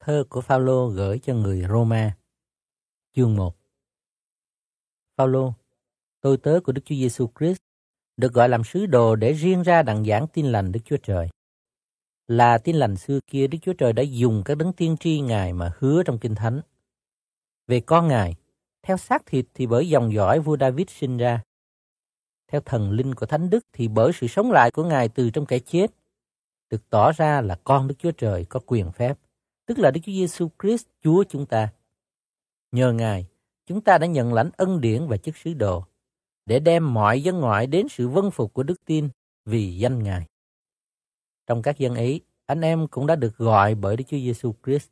Thơ của Phaolô gửi cho người Roma. Chương 1. Phaolô, tôi tớ của Đức Chúa Giêsu Christ, được gọi làm sứ đồ để riêng ra đặng giảng tin lành Đức Chúa Trời. Là tin lành xưa kia Đức Chúa Trời đã dùng các đấng tiên tri Ngài mà hứa trong Kinh Thánh. Về con Ngài, theo xác thịt thì bởi dòng dõi vua David sinh ra. Theo thần linh của Thánh Đức thì bởi sự sống lại của Ngài từ trong kẻ chết, được tỏ ra là con Đức Chúa Trời có quyền phép tức là Đức Chúa Giêsu Christ, Chúa chúng ta. Nhờ Ngài, chúng ta đã nhận lãnh ân điển và chức sứ đồ để đem mọi dân ngoại đến sự vâng phục của đức tin vì danh Ngài. Trong các dân ấy, anh em cũng đã được gọi bởi Đức Chúa Giêsu Christ.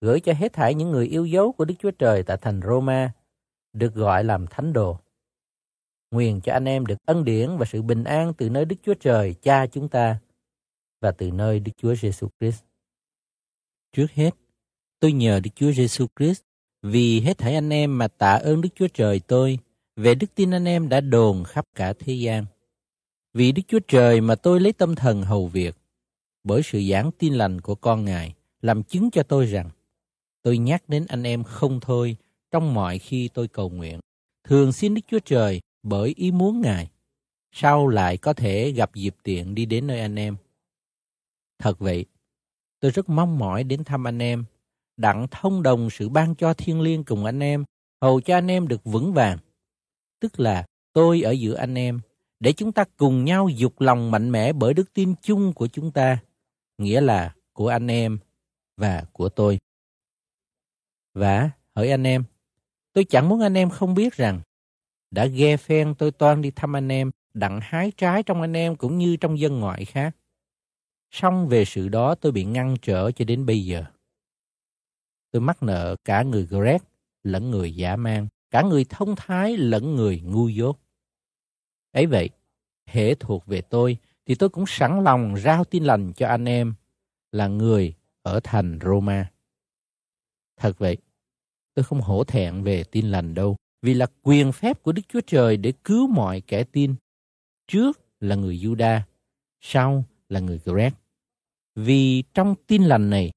Gửi cho hết thảy những người yêu dấu của Đức Chúa Trời tại thành Roma, được gọi làm thánh đồ. Nguyện cho anh em được ân điển và sự bình an từ nơi Đức Chúa Trời, Cha chúng ta, và từ nơi Đức Chúa Giêsu Christ. Trước hết, tôi nhờ Đức Chúa Giêsu Christ vì hết thảy anh em mà tạ ơn Đức Chúa Trời tôi về đức tin anh em đã đồn khắp cả thế gian. Vì Đức Chúa Trời mà tôi lấy tâm thần hầu việc, bởi sự giảng tin lành của con Ngài, làm chứng cho tôi rằng, tôi nhắc đến anh em không thôi trong mọi khi tôi cầu nguyện. Thường xin Đức Chúa Trời bởi ý muốn Ngài, sau lại có thể gặp dịp tiện đi đến nơi anh em. Thật vậy, Tôi rất mong mỏi đến thăm anh em, đặng thông đồng sự ban cho thiên liêng cùng anh em, hầu cho anh em được vững vàng. Tức là tôi ở giữa anh em, để chúng ta cùng nhau dục lòng mạnh mẽ bởi đức tin chung của chúng ta, nghĩa là của anh em và của tôi. Và hỡi anh em, tôi chẳng muốn anh em không biết rằng đã ghe phen tôi toan đi thăm anh em, đặng hái trái trong anh em cũng như trong dân ngoại khác song về sự đó tôi bị ngăn trở cho đến bây giờ. Tôi mắc nợ cả người Greg lẫn người giả man, cả người thông thái lẫn người ngu dốt. Ấy vậy, hệ thuộc về tôi thì tôi cũng sẵn lòng rao tin lành cho anh em là người ở thành Roma. Thật vậy, tôi không hổ thẹn về tin lành đâu, vì là quyền phép của Đức Chúa Trời để cứu mọi kẻ tin. Trước là người Juda, sau là người Greg. Vì trong tin lành này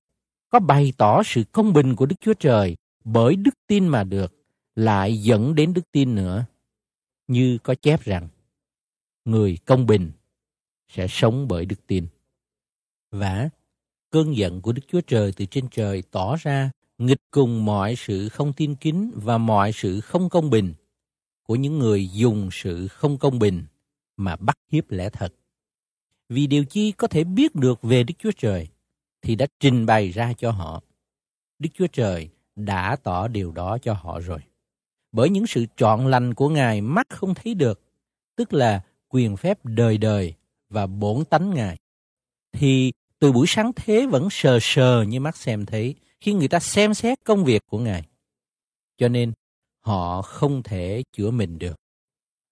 có bày tỏ sự công bình của Đức Chúa Trời bởi đức tin mà được, lại dẫn đến đức tin nữa. Như có chép rằng, người công bình sẽ sống bởi đức tin. Và cơn giận của Đức Chúa Trời từ trên trời tỏ ra nghịch cùng mọi sự không tin kính và mọi sự không công bình của những người dùng sự không công bình mà bắt hiếp lẽ thật vì điều chi có thể biết được về Đức Chúa Trời thì đã trình bày ra cho họ. Đức Chúa Trời đã tỏ điều đó cho họ rồi. Bởi những sự trọn lành của Ngài mắt không thấy được, tức là quyền phép đời đời và bổn tánh Ngài. Thì từ buổi sáng thế vẫn sờ sờ như mắt xem thấy khi người ta xem xét công việc của Ngài. Cho nên họ không thể chữa mình được.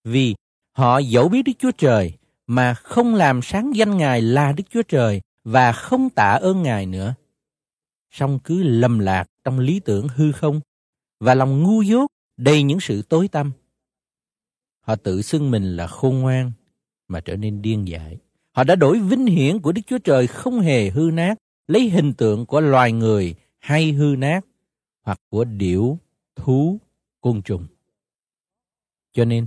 Vì họ dẫu biết Đức Chúa Trời mà không làm sáng danh Ngài là Đức Chúa Trời và không tạ ơn Ngài nữa. Song cứ lầm lạc trong lý tưởng hư không và lòng ngu dốt đầy những sự tối tăm. Họ tự xưng mình là khôn ngoan mà trở nên điên dại. Họ đã đổi vinh hiển của Đức Chúa Trời không hề hư nát, lấy hình tượng của loài người hay hư nát hoặc của điểu, thú, côn trùng. Cho nên,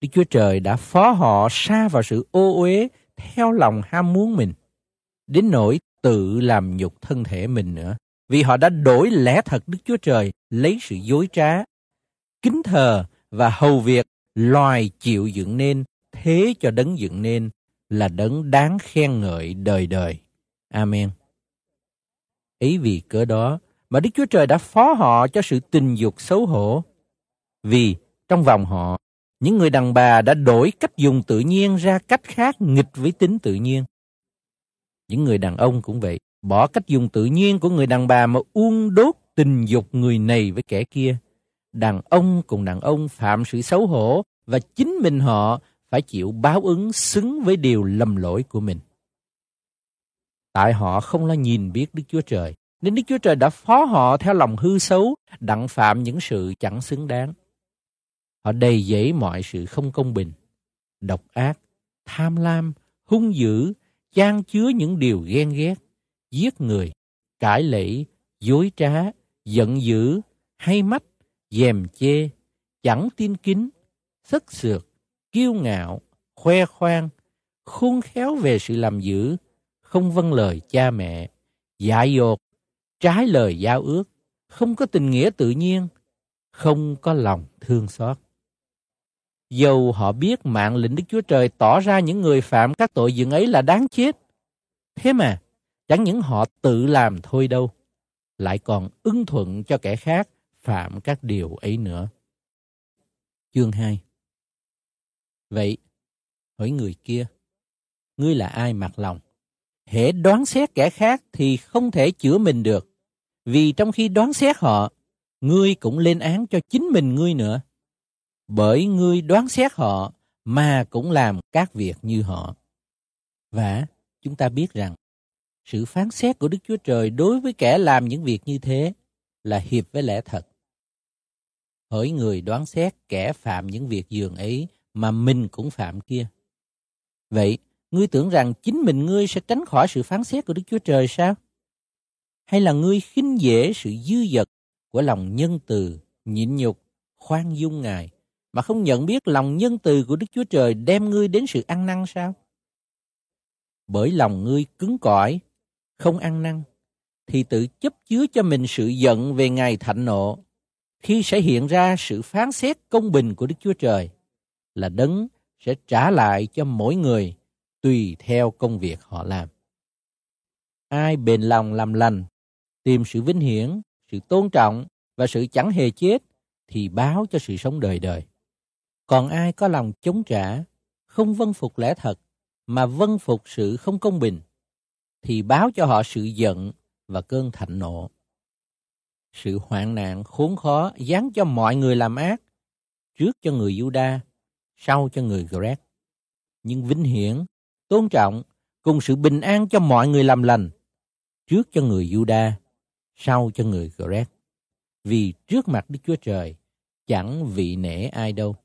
Đức Chúa Trời đã phó họ xa vào sự ô uế theo lòng ham muốn mình, đến nỗi tự làm nhục thân thể mình nữa. Vì họ đã đổi lẽ thật Đức Chúa Trời lấy sự dối trá, kính thờ và hầu việc loài chịu dựng nên thế cho đấng dựng nên là đấng đáng khen ngợi đời đời. Amen. Ý vì cớ đó mà Đức Chúa Trời đã phó họ cho sự tình dục xấu hổ. Vì trong vòng họ những người đàn bà đã đổi cách dùng tự nhiên ra cách khác nghịch với tính tự nhiên. Những người đàn ông cũng vậy, bỏ cách dùng tự nhiên của người đàn bà mà uông đốt tình dục người này với kẻ kia. Đàn ông cùng đàn ông phạm sự xấu hổ và chính mình họ phải chịu báo ứng xứng với điều lầm lỗi của mình. Tại họ không lo nhìn biết Đức Chúa Trời, nên Đức Chúa Trời đã phó họ theo lòng hư xấu, đặng phạm những sự chẳng xứng đáng. Họ đầy dẫy mọi sự không công bình, độc ác, tham lam, hung dữ, chan chứa những điều ghen ghét, giết người, cãi lẫy, dối trá, giận dữ, hay mắt, dèm chê, chẳng tin kính, thất sược, kiêu ngạo, khoe khoang, khôn khéo về sự làm dữ, không vâng lời cha mẹ, dại dột, trái lời giao ước, không có tình nghĩa tự nhiên, không có lòng thương xót. Dầu họ biết mạng lệnh Đức Chúa Trời tỏ ra những người phạm các tội dựng ấy là đáng chết. Thế mà, chẳng những họ tự làm thôi đâu, lại còn ưng thuận cho kẻ khác phạm các điều ấy nữa. Chương 2 Vậy, hỏi người kia, ngươi là ai mặc lòng? Hễ đoán xét kẻ khác thì không thể chữa mình được, vì trong khi đoán xét họ, ngươi cũng lên án cho chính mình ngươi nữa. Bởi ngươi đoán xét họ mà cũng làm các việc như họ. Và chúng ta biết rằng sự phán xét của Đức Chúa Trời đối với kẻ làm những việc như thế là hiệp với lẽ thật. Hỡi người đoán xét kẻ phạm những việc dường ấy mà mình cũng phạm kia. Vậy, ngươi tưởng rằng chính mình ngươi sẽ tránh khỏi sự phán xét của Đức Chúa Trời sao? Hay là ngươi khinh dễ sự dư dật của lòng nhân từ, nhịn nhục, khoan dung Ngài, mà không nhận biết lòng nhân từ của Đức Chúa Trời đem ngươi đến sự ăn năn sao? Bởi lòng ngươi cứng cỏi, không ăn năn, thì tự chấp chứa cho mình sự giận về ngày thạnh nộ, khi sẽ hiện ra sự phán xét công bình của Đức Chúa Trời, là đấng sẽ trả lại cho mỗi người tùy theo công việc họ làm. Ai bền lòng làm lành, tìm sự vinh hiển, sự tôn trọng và sự chẳng hề chết thì báo cho sự sống đời đời. Còn ai có lòng chống trả, không vâng phục lẽ thật mà vâng phục sự không công bình thì báo cho họ sự giận và cơn thạnh nộ. Sự hoạn nạn khốn khó dán cho mọi người làm ác, trước cho người Juda, sau cho người Greg. Nhưng vinh hiển, tôn trọng cùng sự bình an cho mọi người làm lành, trước cho người Juda, sau cho người Greg. Vì trước mặt Đức Chúa Trời, chẳng vị nể ai đâu.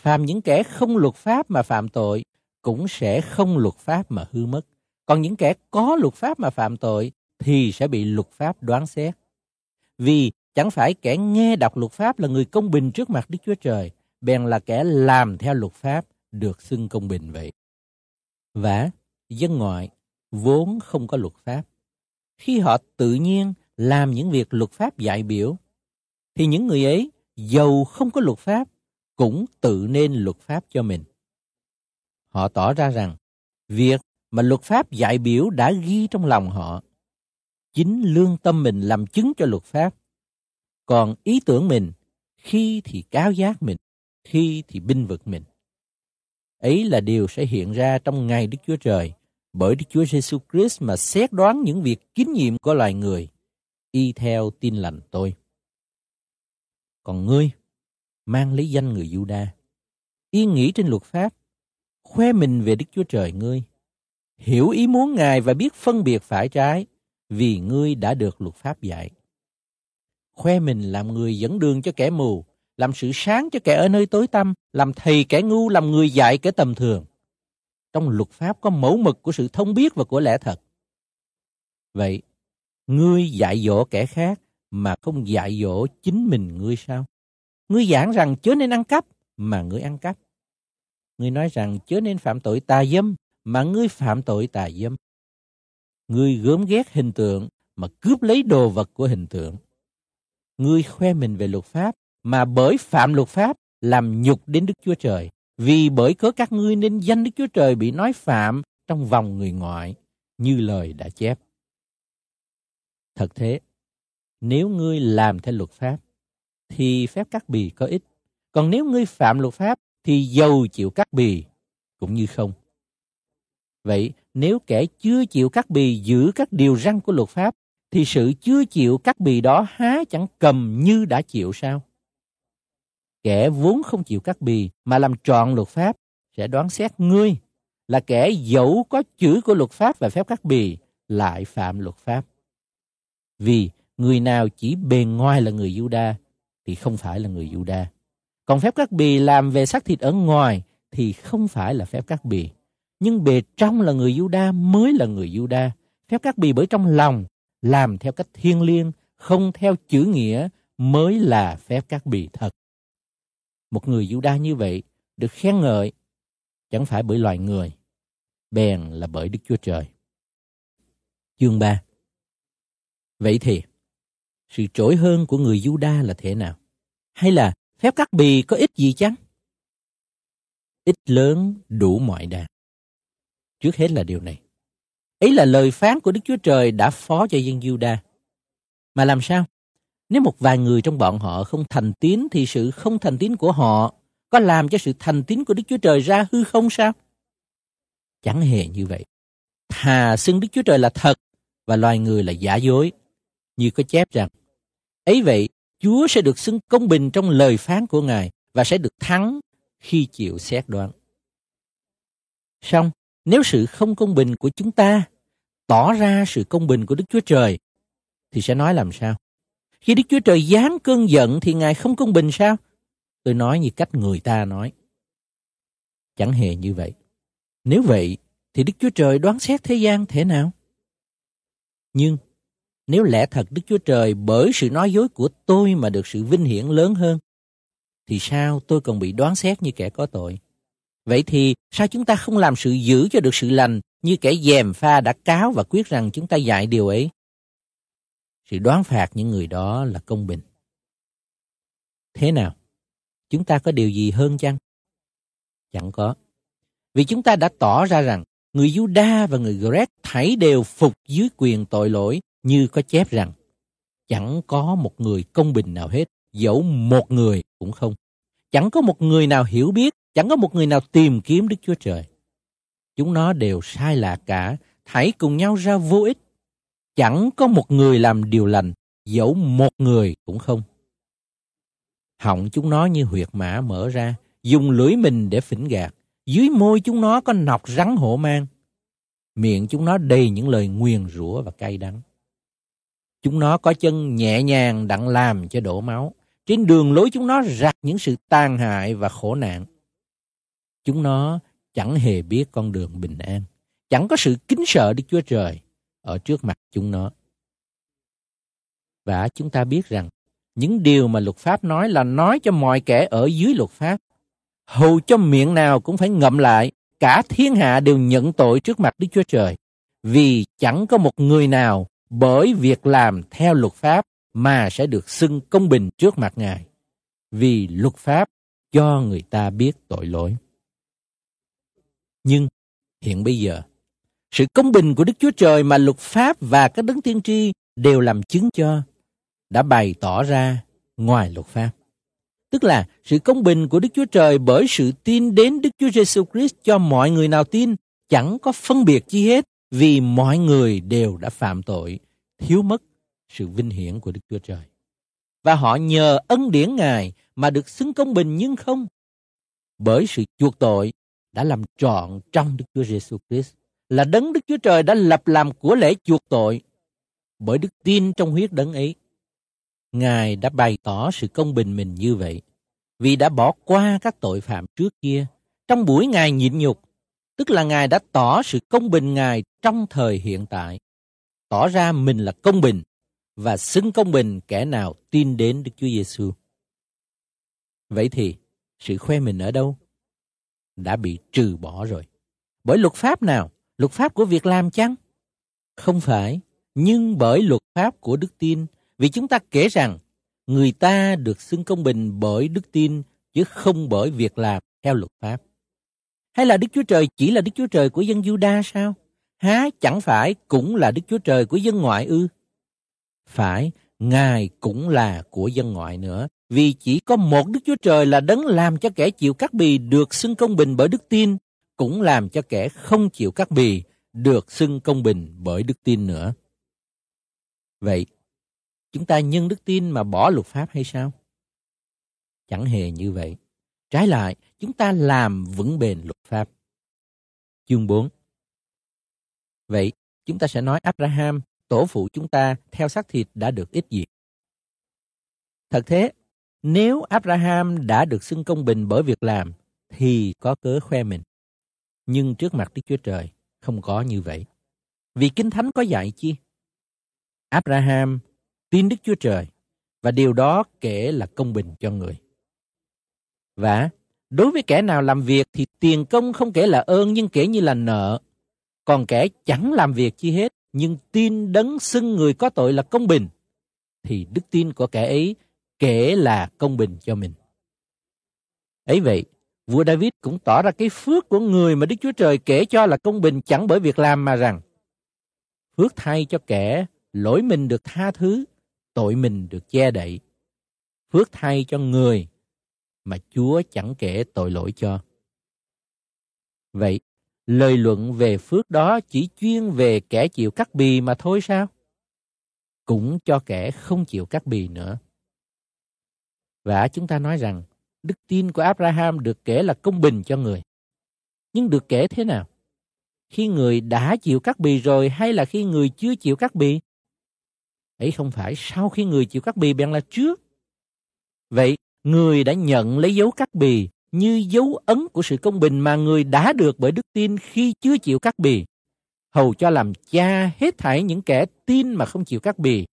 Phàm những kẻ không luật pháp mà phạm tội, cũng sẽ không luật pháp mà hư mất. Còn những kẻ có luật pháp mà phạm tội, thì sẽ bị luật pháp đoán xét. Vì chẳng phải kẻ nghe đọc luật pháp là người công bình trước mặt Đức Chúa Trời, bèn là kẻ làm theo luật pháp được xưng công bình vậy. Và dân ngoại vốn không có luật pháp. Khi họ tự nhiên làm những việc luật pháp dạy biểu, thì những người ấy giàu không có luật pháp cũng tự nên luật pháp cho mình. Họ tỏ ra rằng việc mà luật pháp dạy biểu đã ghi trong lòng họ chính lương tâm mình làm chứng cho luật pháp. Còn ý tưởng mình khi thì cáo giác mình, khi thì binh vực mình. Ấy là điều sẽ hiện ra trong ngày Đức Chúa Trời bởi Đức Chúa Giêsu Christ mà xét đoán những việc kín nhiệm của loài người y theo tin lành tôi. Còn ngươi mang lấy danh người Juda, yên nghĩ trên luật pháp, khoe mình về Đức Chúa Trời ngươi, hiểu ý muốn Ngài và biết phân biệt phải trái, vì ngươi đã được luật pháp dạy. Khoe mình làm người dẫn đường cho kẻ mù, làm sự sáng cho kẻ ở nơi tối tăm, làm thầy kẻ ngu, làm người dạy kẻ tầm thường. Trong luật pháp có mẫu mực của sự thông biết và của lẽ thật. Vậy, ngươi dạy dỗ kẻ khác mà không dạy dỗ chính mình ngươi sao? Ngươi giảng rằng chớ nên ăn cắp mà ngươi ăn cắp. Ngươi nói rằng chớ nên phạm tội tà dâm mà ngươi phạm tội tà dâm ngươi gớm ghét hình tượng mà cướp lấy đồ vật của hình tượng. Ngươi khoe mình về luật pháp mà bởi phạm luật pháp làm nhục đến Đức Chúa Trời. Vì bởi cớ các ngươi nên danh Đức Chúa Trời bị nói phạm trong vòng người ngoại, như lời đã chép. Thật thế, nếu ngươi làm theo luật pháp, thì phép cắt bì có ích. Còn nếu ngươi phạm luật pháp, thì dầu chịu cắt bì cũng như không. Vậy nếu kẻ chưa chịu cắt bì giữ các điều răn của luật pháp, thì sự chưa chịu cắt bì đó há chẳng cầm như đã chịu sao? Kẻ vốn không chịu cắt bì mà làm trọn luật pháp sẽ đoán xét ngươi là kẻ dẫu có chữ của luật pháp và phép cắt bì lại phạm luật pháp. Vì người nào chỉ bề ngoài là người Juda thì không phải là người Juda. Còn phép cắt bì làm về xác thịt ở ngoài thì không phải là phép cắt bì nhưng bề trong là người Juda mới là người Juda. Phép cắt bì bởi trong lòng làm theo cách thiêng liêng, không theo chữ nghĩa mới là phép cắt bì thật. Một người Juda như vậy được khen ngợi chẳng phải bởi loài người, bèn là bởi Đức Chúa Trời. Chương 3 Vậy thì, sự trỗi hơn của người Juda là thế nào? Hay là phép cắt bì có ích gì chăng? Ít lớn đủ mọi đà. Trước hết là điều này. Ấy là lời phán của Đức Chúa Trời đã phó cho dân Juda. Mà làm sao? Nếu một vài người trong bọn họ không thành tín thì sự không thành tín của họ có làm cho sự thành tín của Đức Chúa Trời ra hư không sao? Chẳng hề như vậy. Thà xưng Đức Chúa Trời là thật và loài người là giả dối. Như có chép rằng, ấy vậy, Chúa sẽ được xưng công bình trong lời phán của Ngài và sẽ được thắng khi chịu xét đoán. Song nếu sự không công bình của chúng ta tỏ ra sự công bình của Đức Chúa Trời, thì sẽ nói làm sao? Khi Đức Chúa Trời giáng cơn giận thì Ngài không công bình sao? Tôi nói như cách người ta nói. Chẳng hề như vậy. Nếu vậy, thì Đức Chúa Trời đoán xét thế gian thế nào? Nhưng, nếu lẽ thật Đức Chúa Trời bởi sự nói dối của tôi mà được sự vinh hiển lớn hơn, thì sao tôi còn bị đoán xét như kẻ có tội? Vậy thì sao chúng ta không làm sự giữ cho được sự lành như kẻ dèm pha đã cáo và quyết rằng chúng ta dạy điều ấy? Sự đoán phạt những người đó là công bình. Thế nào? Chúng ta có điều gì hơn chăng? Chẳng có. Vì chúng ta đã tỏ ra rằng người Juda và người Gret thảy đều phục dưới quyền tội lỗi như có chép rằng chẳng có một người công bình nào hết, dẫu một người cũng không. Chẳng có một người nào hiểu biết, chẳng có một người nào tìm kiếm Đức Chúa Trời. Chúng nó đều sai lạc cả, thảy cùng nhau ra vô ích. Chẳng có một người làm điều lành, dẫu một người cũng không. Họng chúng nó như huyệt mã mở ra, dùng lưỡi mình để phỉnh gạt. Dưới môi chúng nó có nọc rắn hổ mang. Miệng chúng nó đầy những lời nguyền rủa và cay đắng. Chúng nó có chân nhẹ nhàng đặng làm cho đổ máu. Trên đường lối chúng nó rạc những sự tàn hại và khổ nạn. Chúng nó chẳng hề biết con đường bình an. Chẳng có sự kính sợ Đức Chúa Trời ở trước mặt chúng nó. Và chúng ta biết rằng những điều mà luật pháp nói là nói cho mọi kẻ ở dưới luật pháp. Hầu cho miệng nào cũng phải ngậm lại, cả thiên hạ đều nhận tội trước mặt Đức Chúa Trời. Vì chẳng có một người nào bởi việc làm theo luật pháp mà sẽ được xưng công bình trước mặt Ngài. Vì luật pháp cho người ta biết tội lỗi. Nhưng hiện bây giờ, sự công bình của Đức Chúa Trời mà luật pháp và các đấng tiên tri đều làm chứng cho đã bày tỏ ra ngoài luật pháp. Tức là sự công bình của Đức Chúa Trời bởi sự tin đến Đức Chúa Giêsu Christ cho mọi người nào tin chẳng có phân biệt chi hết vì mọi người đều đã phạm tội, thiếu mất sự vinh hiển của Đức Chúa Trời. Và họ nhờ ân điển Ngài mà được xứng công bình nhưng không. Bởi sự chuộc tội đã làm trọn trong Đức Chúa Giêsu Christ là đấng Đức Chúa Trời đã lập làm của lễ chuộc tội. Bởi đức tin trong huyết đấng ấy, Ngài đã bày tỏ sự công bình mình như vậy, vì đã bỏ qua các tội phạm trước kia. Trong buổi Ngài nhịn nhục, tức là Ngài đã tỏ sự công bình Ngài trong thời hiện tại, tỏ ra mình là công bình và xứng công bình kẻ nào tin đến Đức Chúa Giêsu. Vậy thì, sự khoe mình ở đâu? Đã bị trừ bỏ rồi. Bởi luật pháp nào? Luật pháp của việc làm chăng? Không phải, nhưng bởi luật pháp của đức tin vì chúng ta kể rằng người ta được xưng công bình bởi đức tin chứ không bởi việc làm theo luật pháp. Hay là Đức Chúa Trời chỉ là Đức Chúa Trời của dân Juda sao? Há chẳng phải cũng là Đức Chúa Trời của dân ngoại ư? Phải, Ngài cũng là của dân ngoại nữa. Vì chỉ có một Đức Chúa Trời là đấng làm cho kẻ chịu cắt bì được xưng công bình bởi đức tin, cũng làm cho kẻ không chịu cắt bì được xưng công bình bởi đức tin nữa. Vậy, chúng ta nhân đức tin mà bỏ luật pháp hay sao? Chẳng hề như vậy. Trái lại, chúng ta làm vững bền luật pháp. Chương 4 Vậy, chúng ta sẽ nói Abraham, tổ phụ chúng ta theo xác thịt đã được ít gì? Thật thế, nếu Abraham đã được xưng công bình bởi việc làm, thì có cớ khoe mình. Nhưng trước mặt Đức Chúa Trời, không có như vậy. Vì Kinh Thánh có dạy chi? Abraham tin Đức Chúa Trời và điều đó kể là công bình cho người. Và đối với kẻ nào làm việc thì tiền công không kể là ơn nhưng kể như là nợ. Còn kẻ chẳng làm việc chi hết nhưng tin đấng xưng người có tội là công bình thì đức tin của kẻ ấy kể là công bình cho mình. Ấy vậy, vua David cũng tỏ ra cái phước của người mà Đức Chúa Trời kể cho là công bình chẳng bởi việc làm mà rằng phước thay cho kẻ lỗi mình được tha thứ, tội mình được che đậy. Phước thay cho người mà Chúa chẳng kể tội lỗi cho. Vậy, lời luận về phước đó chỉ chuyên về kẻ chịu cắt bì mà thôi sao? Cũng cho kẻ không chịu cắt bì nữa. Và chúng ta nói rằng, đức tin của Abraham được kể là công bình cho người. Nhưng được kể thế nào? Khi người đã chịu cắt bì rồi hay là khi người chưa chịu cắt bì? Ấy không phải sau khi người chịu cắt bì bèn là trước. Vậy, người đã nhận lấy dấu cắt bì như dấu ấn của sự công bình mà người đã được bởi đức tin khi chưa chịu cắt bì. Hầu cho làm cha hết thảy những kẻ tin mà không chịu cắt bì,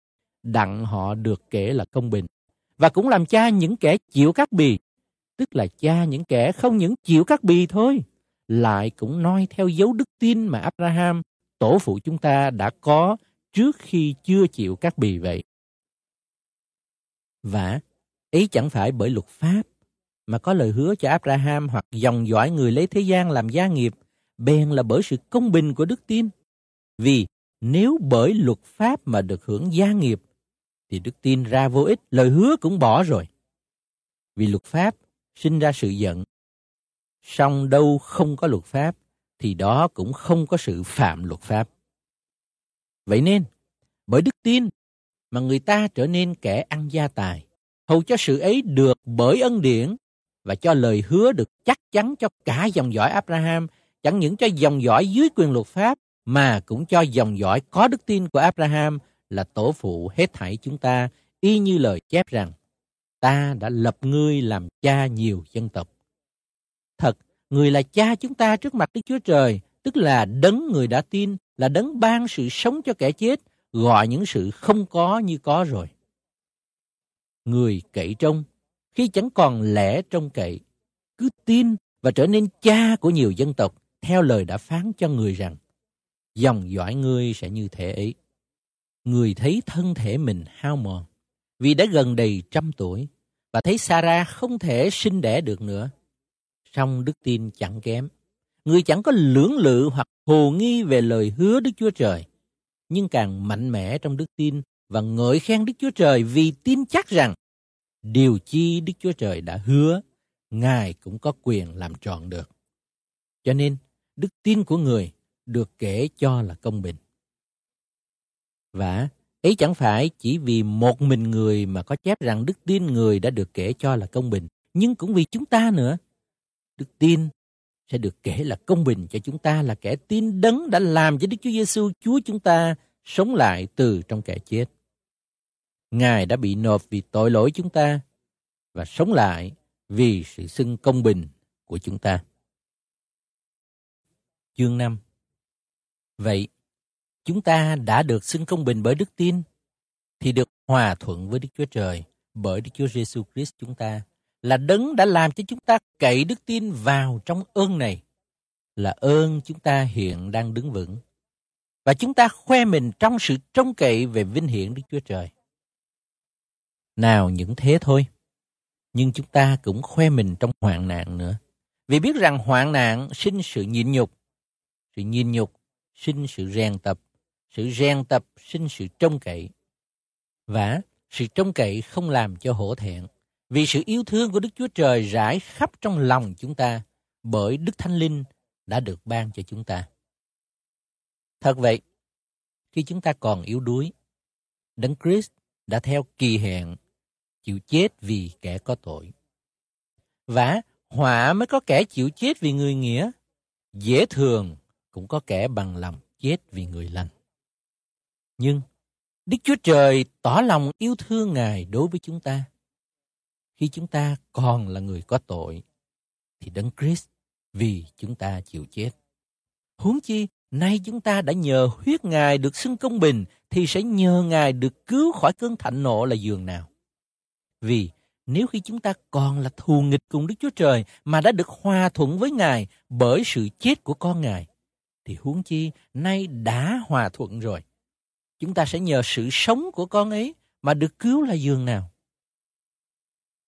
đặng họ được kể là công bình. Và cũng làm cha những kẻ chịu cắt bì, tức là cha những kẻ không những chịu cắt bì thôi, lại cũng noi theo dấu đức tin mà Abraham, tổ phụ chúng ta đã có trước khi chưa chịu cắt bì vậy. Và ấy chẳng phải bởi luật pháp mà có lời hứa cho Abraham hoặc dòng dõi người lấy thế gian làm gia nghiệp, bèn là bởi sự công bình của đức tin. Vì nếu bởi luật pháp mà được hưởng gia nghiệp, thì đức tin ra vô ích, lời hứa cũng bỏ rồi. Vì luật pháp sinh ra sự giận. Song đâu không có luật pháp, thì đó cũng không có sự phạm luật pháp. Vậy nên, bởi đức tin mà người ta trở nên kẻ ăn gia tài, hầu cho sự ấy được bởi ân điển và cho lời hứa được chắc chắn cho cả dòng dõi Abraham, chẳng những cho dòng dõi dưới quyền luật pháp, mà cũng cho dòng dõi có đức tin của Abraham là tổ phụ hết thảy chúng ta, y như lời chép rằng, ta đã lập ngươi làm cha nhiều dân tộc. Thật, người là cha chúng ta trước mặt Đức Chúa Trời, tức là đấng người đã tin, là đấng ban sự sống cho kẻ chết, gọi những sự không có như có rồi. Người cậy trông, khi chẳng còn lẽ trông cậy, cứ tin và trở nên cha của nhiều dân tộc, theo lời đã phán cho người rằng, dòng dõi ngươi sẽ như thế ấy. Người thấy thân thể mình hao mòn, vì đã gần đầy trăm tuổi, và thấy Sarah không thể sinh đẻ được nữa. Song đức tin chẳng kém. Người chẳng có lưỡng lự hoặc hồ nghi về lời hứa Đức Chúa Trời, nhưng càng mạnh mẽ trong đức tin và ngợi khen Đức Chúa Trời vì tin chắc rằng điều chi Đức Chúa Trời đã hứa, Ngài cũng có quyền làm trọn được. Cho nên, đức tin của người được kể cho là công bình. Và ấy chẳng phải chỉ vì một mình người mà có chép rằng đức tin người đã được kể cho là công bình, nhưng cũng vì chúng ta nữa. Đức tin sẽ được kể là công bình cho chúng ta là kẻ tin đấng đã làm cho Đức Chúa Giêsu Chúa chúng ta sống lại từ trong kẻ chết. Ngài đã bị nộp vì tội lỗi chúng ta và sống lại vì sự xưng công bình của chúng ta. Chương 5 Vậy, chúng ta đã được xưng công bình bởi đức tin, thì được hòa thuận với Đức Chúa Trời bởi Đức Chúa Giêsu Christ chúng ta là đấng đã làm cho chúng ta cậy đức tin vào trong ơn này, là ơn chúng ta hiện đang đứng vững. Và chúng ta khoe mình trong sự trông cậy về vinh hiển Đức Chúa Trời. Nào những thế thôi, nhưng chúng ta cũng khoe mình trong hoạn nạn nữa. Vì biết rằng hoạn nạn sinh sự nhịn nhục, sự nhịn nhục sinh sự rèn tập, sự rèn tập sinh sự trông cậy. Và sự trông cậy không làm cho hổ thẹn, vì sự yêu thương của Đức Chúa Trời rải khắp trong lòng chúng ta bởi Đức Thánh Linh đã được ban cho chúng ta. Thật vậy, khi chúng ta còn yếu đuối, Đấng Christ đã theo kỳ hẹn chịu chết vì kẻ có tội. Và họa mới có kẻ chịu chết vì người nghĩa, dễ thường cũng có kẻ bằng lòng chết vì người lành. Nhưng Đức Chúa Trời tỏ lòng yêu thương Ngài đối với chúng ta. Khi chúng ta còn là người có tội, thì Đấng Christ vì chúng ta chịu chết. Huống chi nay chúng ta đã nhờ huyết Ngài được xưng công bình, thì sẽ nhờ Ngài được cứu khỏi cơn thạnh nộ là giường nào. Vì nếu khi chúng ta còn là thù nghịch cùng Đức Chúa Trời mà đã được hòa thuận với Ngài bởi sự chết của con Ngài, thì huống chi nay đã hòa thuận rồi. Chúng ta sẽ nhờ sự sống của con ấy mà được cứu là giường nào.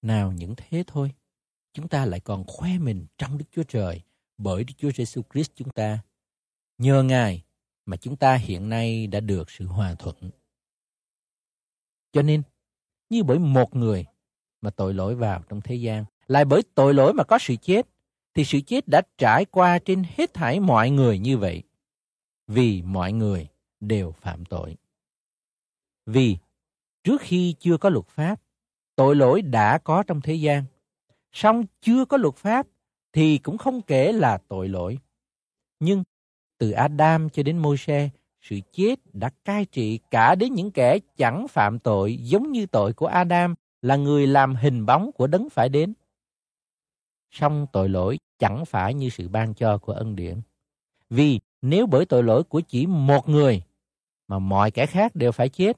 Nào những thế thôi, chúng ta lại còn khoe mình trong Đức Chúa Trời bởi Đức Chúa Giêsu Christ chúng ta. Nhờ Ngài mà chúng ta hiện nay đã được sự hòa thuận. Cho nên, như bởi một người mà tội lỗi vào trong thế gian, lại bởi tội lỗi mà có sự chết, thì sự chết đã trải qua trên hết thảy mọi người như vậy. Vì mọi người đều phạm tội. Vì trước khi chưa có luật pháp, tội lỗi đã có trong thế gian. Song chưa có luật pháp thì cũng không kể là tội lỗi. Nhưng từ Adam cho đến Môi-se, sự chết đã cai trị cả đến những kẻ chẳng phạm tội giống như tội của Adam là người làm hình bóng của đấng phải đến. Song tội lỗi chẳng phải như sự ban cho của ân điển. Vì nếu bởi tội lỗi của chỉ một người mà mọi kẻ khác đều phải chết,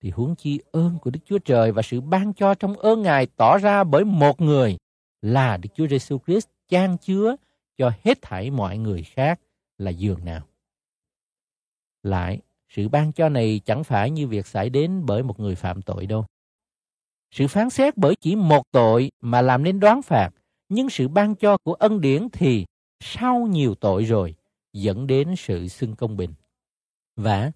thì huống chi ơn của Đức Chúa Trời và sự ban cho trong ơn Ngài tỏ ra bởi một người là Đức Chúa Giêsu Christ chan chứa cho hết thảy mọi người khác là giường nào. Lại, sự ban cho này chẳng phải như việc xảy đến bởi một người phạm tội đâu. Sự phán xét bởi chỉ một tội mà làm nên đoán phạt, nhưng sự ban cho của ân điển thì sau nhiều tội rồi dẫn đến sự xưng công bình. Và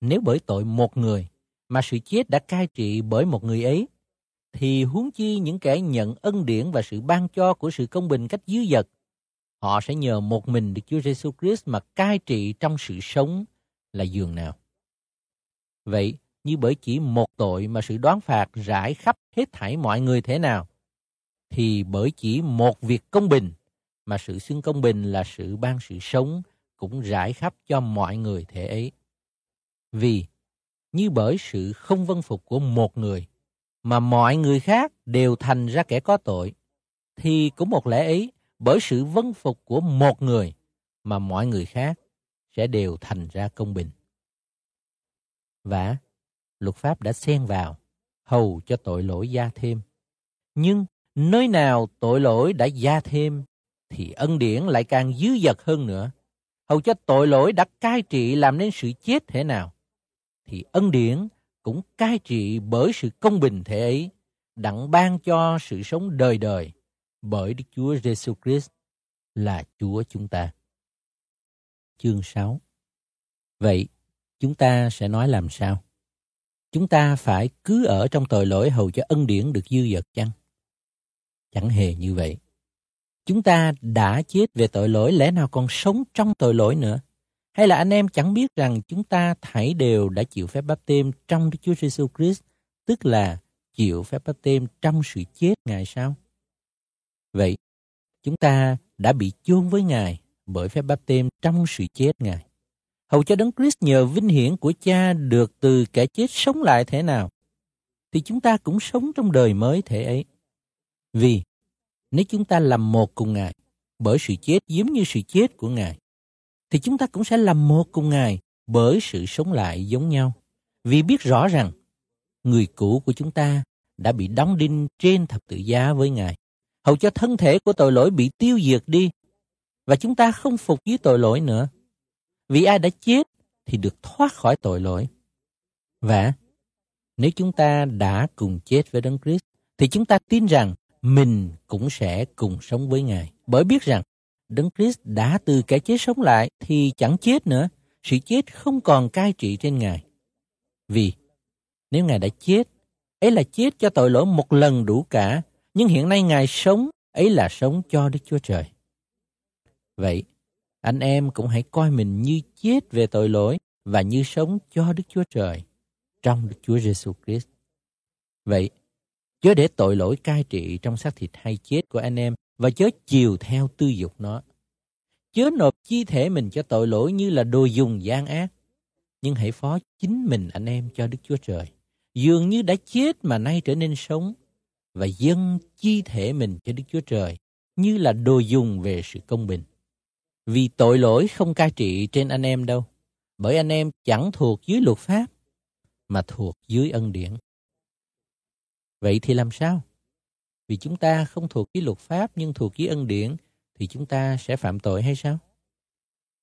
nếu bởi tội một người mà sự chết đã cai trị bởi một người ấy, thì huống chi những kẻ nhận ân điển và sự ban cho của sự công bình cách dư dật, họ sẽ nhờ một mình Đức Chúa Giêsu Christ mà cai trị trong sự sống là giường nào. Vậy, như bởi chỉ một tội mà sự đoán phạt rải khắp hết thảy mọi người thế nào, thì bởi chỉ một việc công bình mà sự xưng công bình là sự ban sự sống cũng rải khắp cho mọi người thế ấy. Vì như bởi sự không vân phục của một người mà mọi người khác đều thành ra kẻ có tội, thì cũng một lẽ ấy bởi sự vân phục của một người mà mọi người khác sẽ đều thành ra công bình. Và luật pháp đã xen vào, hầu cho tội lỗi gia thêm. Nhưng nơi nào tội lỗi đã gia thêm, thì ân điển lại càng dư dật hơn nữa. Hầu cho tội lỗi đã cai trị làm nên sự chết thế nào, thì ân điển cũng cai trị bởi sự công bình thế ấy, đặng ban cho sự sống đời đời bởi Đức Chúa Giêsu Christ là Chúa chúng ta. Chương 6 Vậy, chúng ta sẽ nói làm sao? Chúng ta phải cứ ở trong tội lỗi hầu cho ân điển được dư dật chăng? Chẳng hề như vậy. Chúng ta đã chết về tội lỗi lẽ nào còn sống trong tội lỗi nữa? Hay là anh em chẳng biết rằng chúng ta thảy đều đã chịu phép báp têm trong Đức Chúa Giêsu Christ, tức là chịu phép báp têm trong sự chết Ngài sao? Vậy, chúng ta đã bị chôn với Ngài bởi phép báp têm trong sự chết Ngài. Hầu cho Đấng Christ nhờ vinh hiển của Cha được từ kẻ chết sống lại thế nào, thì chúng ta cũng sống trong đời mới thể ấy. Vì nếu chúng ta làm một cùng Ngài bởi sự chết giống như sự chết của Ngài, thì chúng ta cũng sẽ làm một cùng Ngài bởi sự sống lại giống nhau. Vì biết rõ rằng người cũ của chúng ta đã bị đóng đinh trên thập tự giá với Ngài, hầu cho thân thể của tội lỗi bị tiêu diệt đi và chúng ta không phục dưới tội lỗi nữa. Vì ai đã chết thì được thoát khỏi tội lỗi. Và nếu chúng ta đã cùng chết với Đấng Christ thì chúng ta tin rằng mình cũng sẽ cùng sống với Ngài. Bởi biết rằng Đấng Christ đã từ kẻ chết sống lại thì chẳng chết nữa. Sự chết không còn cai trị trên Ngài. Vì nếu Ngài đã chết, ấy là chết cho tội lỗi một lần đủ cả. Nhưng hiện nay Ngài sống, ấy là sống cho Đức Chúa Trời. Vậy, anh em cũng hãy coi mình như chết về tội lỗi và như sống cho Đức Chúa Trời trong Đức Chúa Giêsu Christ. Vậy, chớ để tội lỗi cai trị trong xác thịt hay chết của anh em và chớ chiều theo tư dục nó. Chớ nộp chi thể mình cho tội lỗi như là đồ dùng gian ác, nhưng hãy phó chính mình anh em cho Đức Chúa Trời. Dường như đã chết mà nay trở nên sống, và dâng chi thể mình cho Đức Chúa Trời như là đồ dùng về sự công bình. Vì tội lỗi không cai trị trên anh em đâu, bởi anh em chẳng thuộc dưới luật pháp, mà thuộc dưới ân điển. Vậy thì làm sao? Vì chúng ta không thuộc dưới luật pháp nhưng thuộc dưới ân điển thì chúng ta sẽ phạm tội hay sao?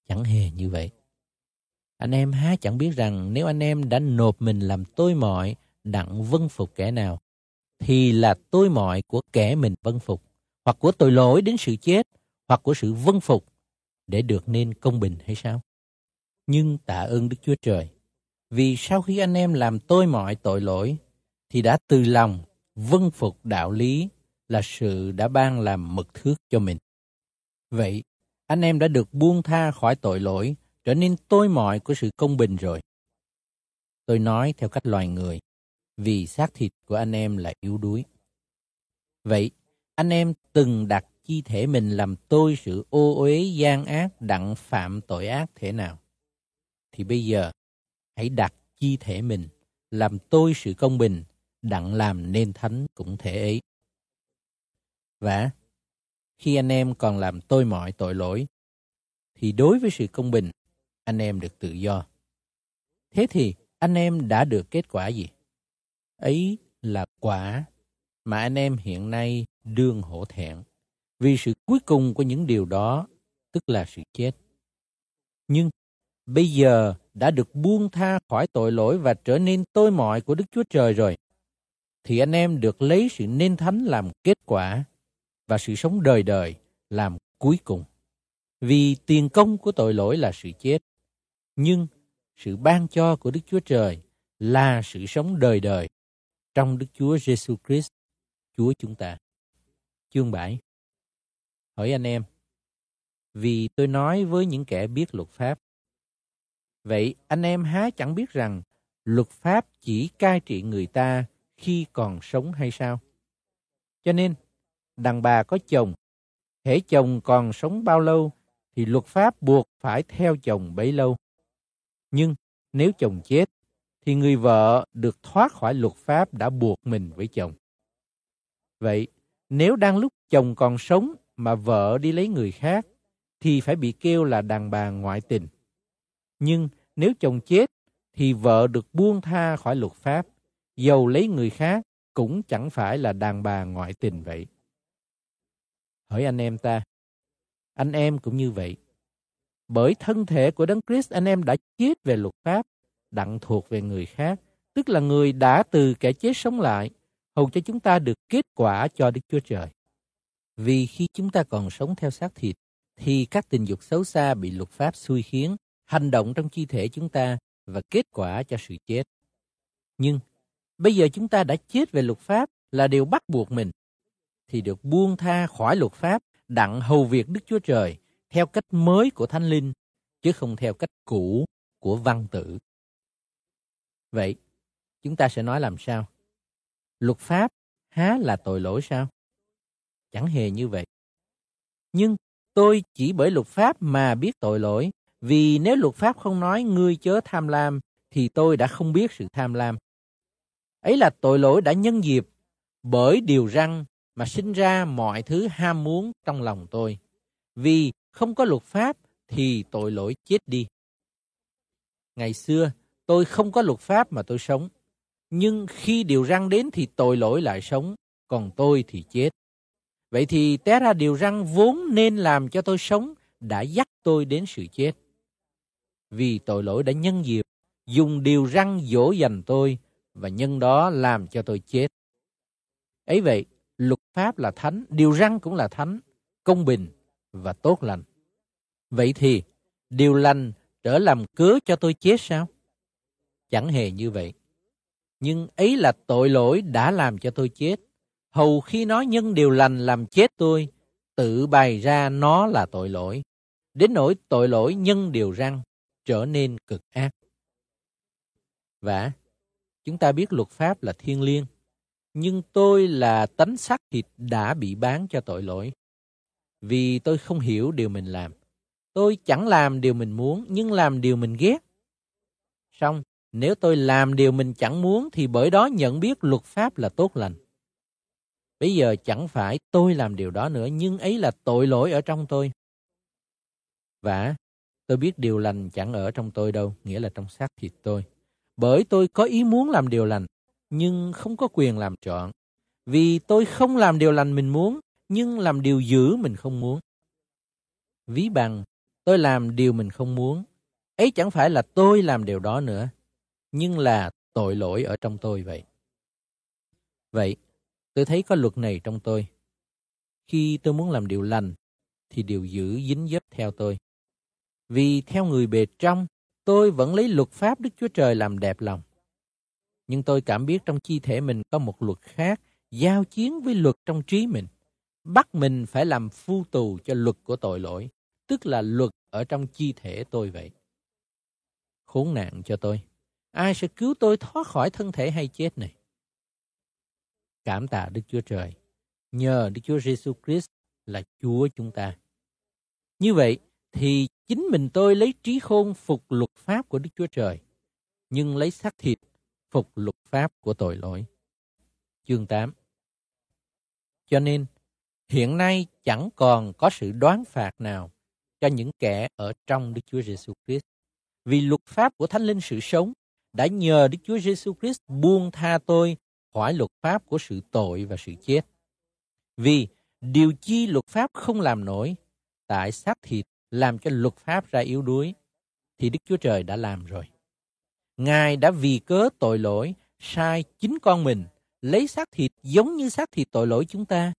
Chẳng hề như vậy. Anh em há chẳng biết rằng nếu anh em đã nộp mình làm tôi mọi đặng vân phục kẻ nào, thì là tôi mọi của kẻ mình vân phục, hoặc của tội lỗi đến sự chết, hoặc của sự vân phục để được nên công bình hay sao? Nhưng tạ ơn Đức Chúa Trời, vì sau khi anh em làm tôi mọi tội lỗi, thì đã từ lòng vâng phục đạo lý là sự đã ban làm mực thước cho mình. Vậy, anh em đã được buông tha khỏi tội lỗi, trở nên tôi mọi của sự công bình rồi. Tôi nói theo cách loài người, vì xác thịt của anh em là yếu đuối. Vậy, anh em từng đặt chi thể mình làm tôi sự ô uế gian ác đặng phạm tội ác thế nào? Thì bây giờ, hãy đặt chi thể mình làm tôi sự công bình đặng làm nên thánh cũng thể ấy. Và khi anh em còn làm tôi mọi tội lỗi, thì đối với sự công bình, anh em được tự do. Thế thì anh em đã được kết quả gì? Ấy là quả mà anh em hiện nay đương hổ thẹn vì sự cuối cùng của những điều đó tức là sự chết. Nhưng bây giờ đã được buông tha khỏi tội lỗi và trở nên tôi mọi của Đức Chúa Trời rồi, thì anh em được lấy sự nên thánh làm kết quả và sự sống đời đời làm cuối cùng. Vì tiền công của tội lỗi là sự chết, nhưng sự ban cho của Đức Chúa Trời là sự sống đời đời trong Đức Chúa Giêsu Christ, Chúa chúng ta. Chương 7 Hỏi anh em, vì tôi nói với những kẻ biết luật pháp. Vậy anh em há chẳng biết rằng luật pháp chỉ cai trị người ta khi còn sống hay sao? Cho nên, đàn bà có chồng, hễ chồng còn sống bao lâu thì luật pháp buộc phải theo chồng bấy lâu. Nhưng nếu chồng chết, thì người vợ được thoát khỏi luật pháp đã buộc mình với chồng. Vậy, nếu đang lúc chồng còn sống mà vợ đi lấy người khác, thì phải bị kêu là đàn bà ngoại tình. Nhưng nếu chồng chết, thì vợ được buông tha khỏi luật pháp, dầu lấy người khác cũng chẳng phải là đàn bà ngoại tình vậy. Hỏi anh em ta, anh em cũng như vậy. Bởi thân thể của Đấng Christ anh em đã chết về luật pháp, đặng thuộc về người khác, tức là người đã từ kẻ chết sống lại, hầu cho chúng ta được kết quả cho Đức Chúa Trời. Vì khi chúng ta còn sống theo xác thịt, thì các tình dục xấu xa bị luật pháp xui khiến, hành động trong chi thể chúng ta và kết quả cho sự chết. Nhưng bây giờ chúng ta đã chết về luật pháp là điều bắt buộc mình, thì được buông tha khỏi luật pháp đặng hầu việc Đức Chúa Trời theo cách mới của Thánh Linh, chứ không theo cách cũ của văn tử. Vậy, chúng ta sẽ nói làm sao? Luật pháp há là tội lỗi sao? Chẳng hề như vậy. Nhưng tôi chỉ bởi luật pháp mà biết tội lỗi, vì nếu luật pháp không nói ngươi chớ tham lam, thì tôi đã không biết sự tham lam. Ấy là tội lỗi đã nhân dịp bởi điều răng mà sinh ra mọi thứ ham muốn trong lòng tôi. Vì không có luật pháp thì tội lỗi chết đi. Ngày xưa, tôi không có luật pháp mà tôi sống. Nhưng khi điều răng đến thì tội lỗi lại sống, còn tôi thì chết. Vậy thì té ra điều răng vốn nên làm cho tôi sống đã dắt tôi đến sự chết. Vì tội lỗi đã nhân dịp, dùng điều răng dỗ dành tôi và nhân đó làm cho tôi chết. Ấy vậy, luật pháp là thánh, điều răng cũng là thánh, công bình và tốt lành. Vậy thì, điều lành trở làm cớ cho tôi chết sao? Chẳng hề như vậy. Nhưng ấy là tội lỗi đã làm cho tôi chết. Hầu khi nói nhân điều lành làm chết tôi, tự bày ra nó là tội lỗi. Đến nỗi tội lỗi nhân điều răng trở nên cực ác. Và chúng ta biết luật pháp là thiên liêng nhưng tôi là tánh xác thịt đã bị bán cho tội lỗi. Vì tôi không hiểu điều mình làm. Tôi chẳng làm điều mình muốn, nhưng làm điều mình ghét. Xong, nếu tôi làm điều mình chẳng muốn, thì bởi đó nhận biết luật pháp là tốt lành. Bây giờ chẳng phải tôi làm điều đó nữa, nhưng ấy là tội lỗi ở trong tôi. Và tôi biết điều lành chẳng ở trong tôi đâu, nghĩa là trong xác thịt tôi. Bởi tôi có ý muốn làm điều lành, nhưng không có quyền làm chọn. Vì tôi không làm điều lành mình muốn, nhưng làm điều dữ mình không muốn. Ví bằng, tôi làm điều mình không muốn. Ấy chẳng phải là tôi làm điều đó nữa, nhưng là tội lỗi ở trong tôi vậy. Vậy, tôi thấy có luật này trong tôi. Khi tôi muốn làm điều lành, thì điều dữ dính dấp theo tôi. Vì theo người bề trong, tôi vẫn lấy luật pháp Đức Chúa Trời làm đẹp lòng. Nhưng tôi cảm biết trong chi thể mình có một luật khác, giao chiến với luật trong trí mình. Bắt mình phải làm phu tù cho luật của tội lỗi, tức là luật ở trong chi thể tôi vậy. Khốn nạn cho tôi. Ai sẽ cứu tôi thoát khỏi thân thể hay chết này? Cảm tạ Đức Chúa Trời. Nhờ Đức Chúa Giêsu Christ là Chúa chúng ta. Như vậy thì chính mình tôi lấy trí khôn phục luật pháp của Đức Chúa Trời, nhưng lấy xác thịt phục luật pháp của tội lỗi. Chương 8 Cho nên, hiện nay chẳng còn có sự đoán phạt nào cho những kẻ ở trong Đức Chúa Giêsu Christ. Vì luật pháp của Thánh Linh sự sống đã nhờ Đức Chúa Giêsu Christ buông tha tôi khỏi luật pháp của sự tội và sự chết. Vì điều chi luật pháp không làm nổi, tại xác thịt làm cho luật pháp ra yếu đuối, thì Đức Chúa Trời đã làm rồi. Ngài đã vì cớ tội lỗi, sai chính con mình, lấy xác thịt giống như xác thịt tội lỗi chúng ta,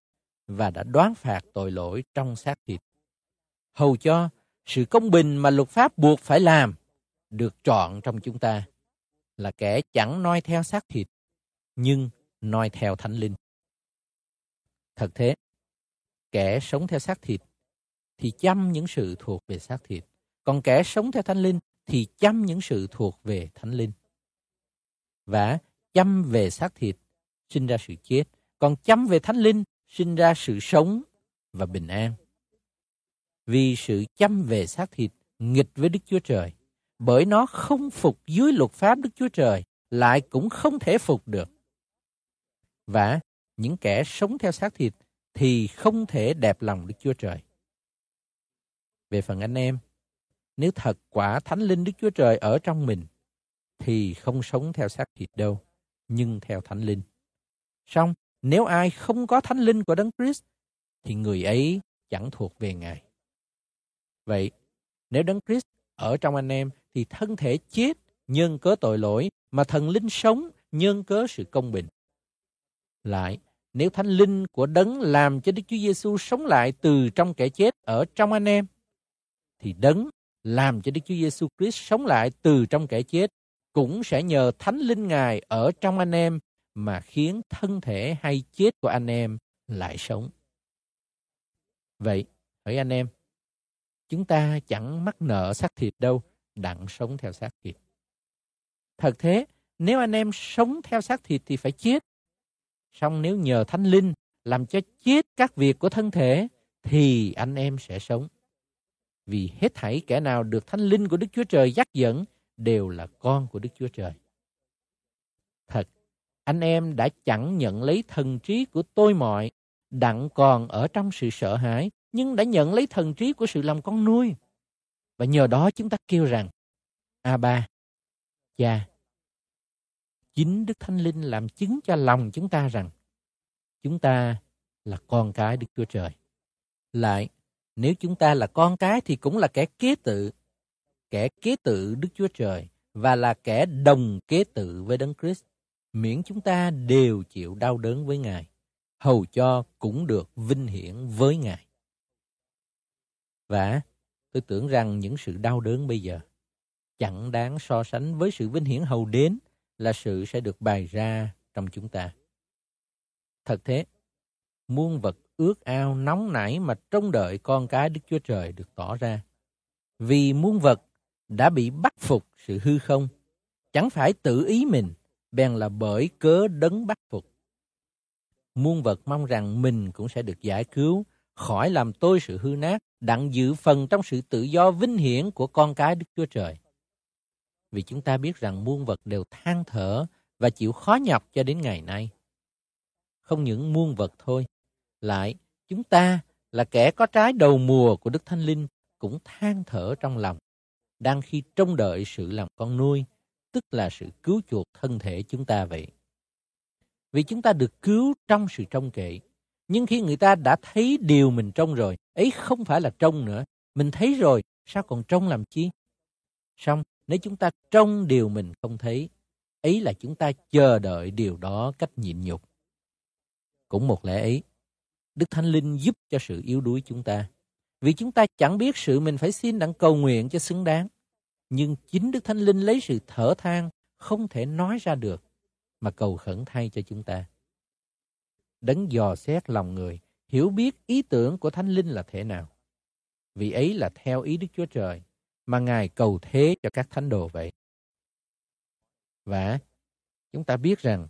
và đã đoán phạt tội lỗi trong xác thịt. Hầu cho sự công bình mà luật pháp buộc phải làm được trọn trong chúng ta là kẻ chẳng noi theo xác thịt, nhưng noi theo thánh linh. Thật thế, kẻ sống theo xác thịt thì chăm những sự thuộc về xác thịt, còn kẻ sống theo thánh linh thì chăm những sự thuộc về thánh linh. Và chăm về xác thịt sinh ra sự chết, còn chăm về thánh linh sinh ra sự sống và bình an. Vì sự chăm về xác thịt nghịch với Đức Chúa Trời, bởi nó không phục dưới luật pháp Đức Chúa Trời, lại cũng không thể phục được. Và những kẻ sống theo xác thịt thì không thể đẹp lòng Đức Chúa Trời. Về phần anh em, nếu thật quả Thánh Linh Đức Chúa Trời ở trong mình, thì không sống theo xác thịt đâu, nhưng theo Thánh Linh. Song nếu ai không có Thánh Linh của Đấng Christ, thì người ấy chẳng thuộc về Ngài. Vậy, nếu Đấng Christ ở trong anh em, thì thân thể chết nhân cớ tội lỗi, mà thần linh sống nhân cớ sự công bình. Lại, nếu thánh linh của đấng làm cho Đức Chúa Giêsu sống lại từ trong kẻ chết ở trong anh em, thì đấng làm cho Đức Chúa Giêsu Christ sống lại từ trong kẻ chết cũng sẽ nhờ thánh linh Ngài ở trong anh em mà khiến thân thể hay chết của anh em lại sống. Vậy, hỏi anh em, chúng ta chẳng mắc nợ xác thịt đâu, đặng sống theo xác thịt. Thật thế, nếu anh em sống theo xác thịt thì phải chết. Song nếu nhờ Thánh Linh làm cho chết các việc của thân thể, thì anh em sẽ sống. Vì hết thảy kẻ nào được Thánh Linh của Đức Chúa Trời dắt dẫn đều là con của Đức Chúa Trời. Thật, anh em đã chẳng nhận lấy thần trí của tôi mọi, đặng còn ở trong sự sợ hãi, nhưng đã nhận lấy thần trí của sự làm con nuôi. Và nhờ đó chúng ta kêu rằng, a ba cha, chính Đức Thánh Linh làm chứng cho lòng chúng ta rằng chúng ta là con cái Đức Chúa Trời. Lại, nếu chúng ta là con cái thì cũng là kẻ kế tự, kẻ kế tự Đức Chúa Trời và là kẻ đồng kế tự với Đấng Christ, miễn chúng ta đều chịu đau đớn với Ngài, hầu cho cũng được vinh hiển với Ngài. Và tôi tưởng rằng những sự đau đớn bây giờ chẳng đáng so sánh với sự vinh hiển hầu đến là sự sẽ được bày ra trong chúng ta. Thật thế, muôn vật ước ao nóng nảy mà trông đợi con cái Đức Chúa Trời được tỏ ra. Vì muôn vật đã bị bắt phục sự hư không, chẳng phải tự ý mình, bèn là bởi cớ đấng bắt phục. Muôn vật mong rằng mình cũng sẽ được giải cứu, khỏi làm tôi sự hư nát, đặng giữ phần trong sự tự do vinh hiển của con cái Đức Chúa Trời. Vì chúng ta biết rằng muôn vật đều than thở và chịu khó nhọc cho đến ngày nay. Không những muôn vật thôi, lại chúng ta là kẻ có trái đầu mùa của Đức Thánh Linh cũng than thở trong lòng, đang khi trông đợi sự làm con nuôi, tức là sự cứu chuộc thân thể chúng ta vậy. Vì chúng ta được cứu trong sự trông kệ. Nhưng khi người ta đã thấy điều mình trông rồi, ấy không phải là trông nữa. Mình thấy rồi, sao còn trông làm chi? Xong, nếu chúng ta trông điều mình không thấy, ấy là chúng ta chờ đợi điều đó cách nhịn nhục. Cũng một lẽ ấy, Đức Thánh Linh giúp cho sự yếu đuối chúng ta. Vì chúng ta chẳng biết sự mình phải xin đặng cầu nguyện cho xứng đáng. Nhưng chính Đức Thánh Linh lấy sự thở than không thể nói ra được mà cầu khẩn thay cho chúng ta. Đấng dò xét lòng người, hiểu biết ý tưởng của Thánh Linh là thế nào. Vì ấy là theo ý Đức Chúa Trời mà Ngài cầu thế cho các thánh đồ vậy. Và chúng ta biết rằng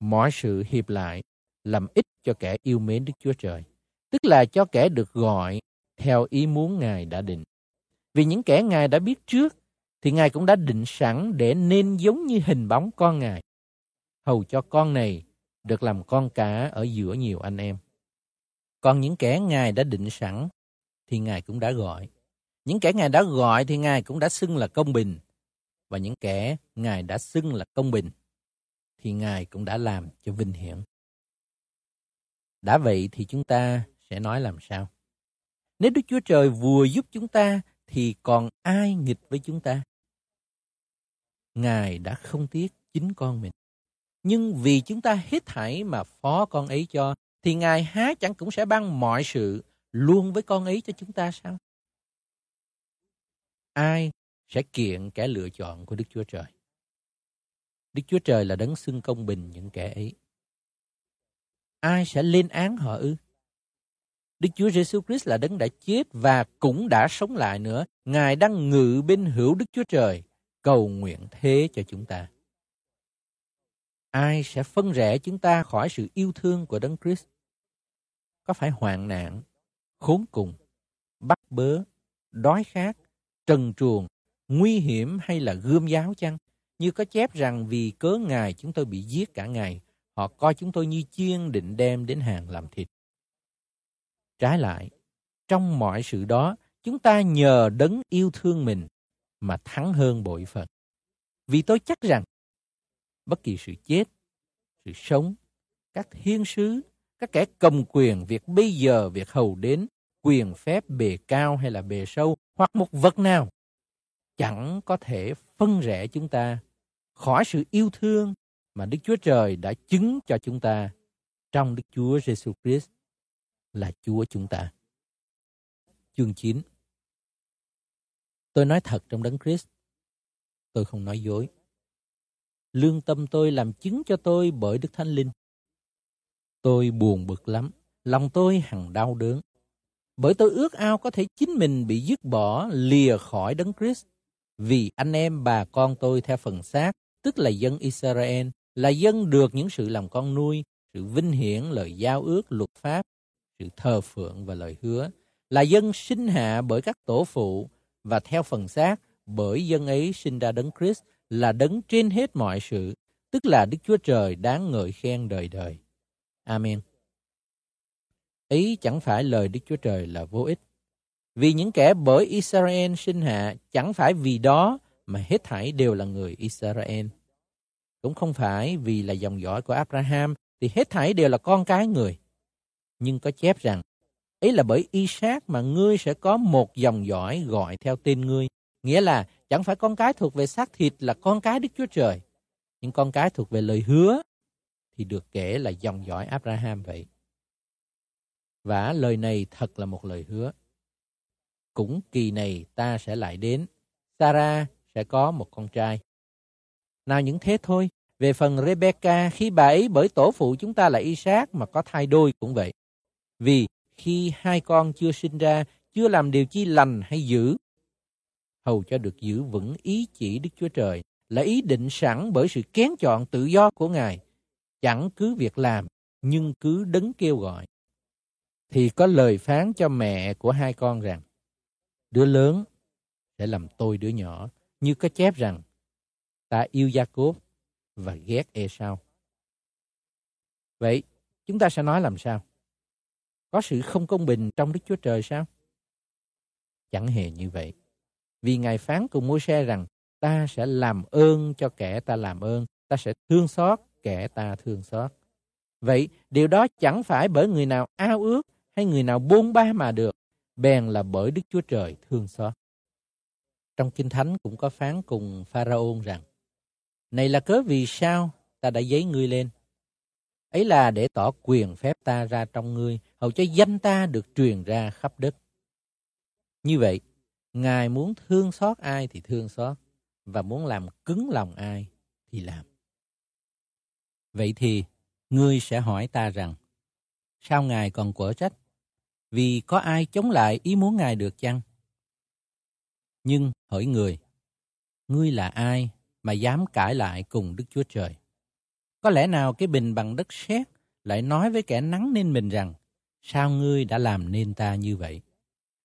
mọi sự hiệp lại làm ích cho kẻ yêu mến Đức Chúa Trời, tức là cho kẻ được gọi theo ý muốn Ngài đã định. Vì những kẻ Ngài đã biết trước, thì Ngài cũng đã định sẵn để nên giống như hình bóng con Ngài, hầu cho con này được làm con cả ở giữa nhiều anh em. Còn những kẻ Ngài đã định sẵn, thì Ngài cũng đã gọi. Những kẻ Ngài đã gọi thì Ngài cũng đã xưng là công bình. Và những kẻ Ngài đã xưng là công bình, thì Ngài cũng đã làm cho vinh hiển. Đã vậy thì chúng ta sẽ nói làm sao? Nếu Đức Chúa Trời vừa giúp chúng ta thì còn ai nghịch với chúng ta? Ngài đã không tiếc chính con mình. Nhưng vì chúng ta hết thảy mà phó con ấy cho, thì Ngài há chẳng cũng sẽ ban mọi sự luôn với con ấy cho chúng ta sao? Ai sẽ kiện kẻ lựa chọn của Đức Chúa Trời? Đức Chúa Trời là đấng xưng công bình những kẻ ấy ai sẽ lên án họ ư? Đức Chúa Giêsu Christ là đấng đã chết và cũng đã sống lại nữa. Ngài đang ngự bên hữu Đức Chúa Trời, cầu nguyện thế cho chúng ta. Ai sẽ phân rẽ chúng ta khỏi sự yêu thương của đấng Christ? Có phải hoạn nạn, khốn cùng, bắt bớ, đói khát, trần truồng, nguy hiểm hay là gươm giáo chăng? Như có chép rằng vì cớ Ngài chúng tôi bị giết cả ngày, Họ coi chúng tôi như chiên định đem đến hàng làm thịt. Trái lại, trong mọi sự đó, chúng ta nhờ đấng yêu thương mình mà thắng hơn bội phận. Vì tôi chắc rằng, bất kỳ sự chết, sự sống, các thiên sứ, các kẻ cầm quyền, việc bây giờ, việc hầu đến, quyền phép bề cao hay là bề sâu, hoặc một vật nào, chẳng có thể phân rẽ chúng ta khỏi sự yêu thương mà Đức Chúa Trời đã chứng cho chúng ta trong Đức Chúa Giêsu Christ là Chúa chúng ta. Chương 9 Tôi nói thật trong đấng Christ, tôi không nói dối. Lương tâm tôi làm chứng cho tôi bởi Đức Thánh Linh. Tôi buồn bực lắm, lòng tôi hằng đau đớn. Bởi tôi ước ao có thể chính mình bị dứt bỏ lìa khỏi đấng Christ vì anh em bà con tôi theo phần xác, tức là dân Israel, là dân được những sự làm con nuôi, sự vinh hiển lời giao ước luật pháp, sự thờ phượng và lời hứa, là dân sinh hạ bởi các tổ phụ và theo phần xác bởi dân ấy sinh ra đấng Christ là đấng trên hết mọi sự, tức là Đức Chúa Trời đáng ngợi khen đời đời. Amen. Ý chẳng phải lời Đức Chúa Trời là vô ích. Vì những kẻ bởi Israel sinh hạ chẳng phải vì đó mà hết thảy đều là người Israel cũng không phải vì là dòng dõi của Abraham thì hết thảy đều là con cái người. Nhưng có chép rằng, ấy là bởi Isaac mà ngươi sẽ có một dòng dõi gọi theo tên ngươi. Nghĩa là chẳng phải con cái thuộc về xác thịt là con cái Đức Chúa Trời. Nhưng con cái thuộc về lời hứa thì được kể là dòng dõi Abraham vậy. Và lời này thật là một lời hứa. Cũng kỳ này ta sẽ lại đến. Sarah sẽ có một con trai. Nào những thế thôi, về phần Rebecca, khi bà ấy bởi tổ phụ chúng ta là Isaac mà có thai đôi cũng vậy. Vì khi hai con chưa sinh ra, chưa làm điều chi lành hay dữ, hầu cho được giữ vững ý chỉ Đức Chúa Trời, là ý định sẵn bởi sự kén chọn tự do của Ngài, chẳng cứ việc làm, nhưng cứ đấng kêu gọi. Thì có lời phán cho mẹ của hai con rằng, đứa lớn sẽ làm tôi đứa nhỏ, như có chép rằng, ta yêu Gia-cốp và ghét Esau. Vậy, chúng ta sẽ nói làm sao? Có sự không công bình trong Đức Chúa Trời sao? Chẳng hề như vậy. Vì Ngài phán cùng môi xe rằng ta sẽ làm ơn cho kẻ ta làm ơn, ta sẽ thương xót kẻ ta thương xót. Vậy điều đó chẳng phải bởi người nào ao ước hay người nào bôn ba mà được, bèn là bởi Đức Chúa Trời thương xót. Trong Kinh Thánh cũng có phán cùng Pharaon rằng, Này là cớ vì sao ta đã giấy ngươi lên? Ấy là để tỏ quyền phép ta ra trong ngươi, hầu cho danh ta được truyền ra khắp đất. Như vậy, Ngài muốn thương xót ai thì thương xót, và muốn làm cứng lòng ai thì làm. Vậy thì, ngươi sẽ hỏi ta rằng, sao Ngài còn quở trách? Vì có ai chống lại ý muốn Ngài được chăng? Nhưng hỏi người, ngươi là ai mà dám cãi lại cùng Đức Chúa Trời? Có lẽ nào cái bình bằng đất sét lại nói với kẻ nắng nên mình rằng, sao ngươi đã làm nên ta như vậy?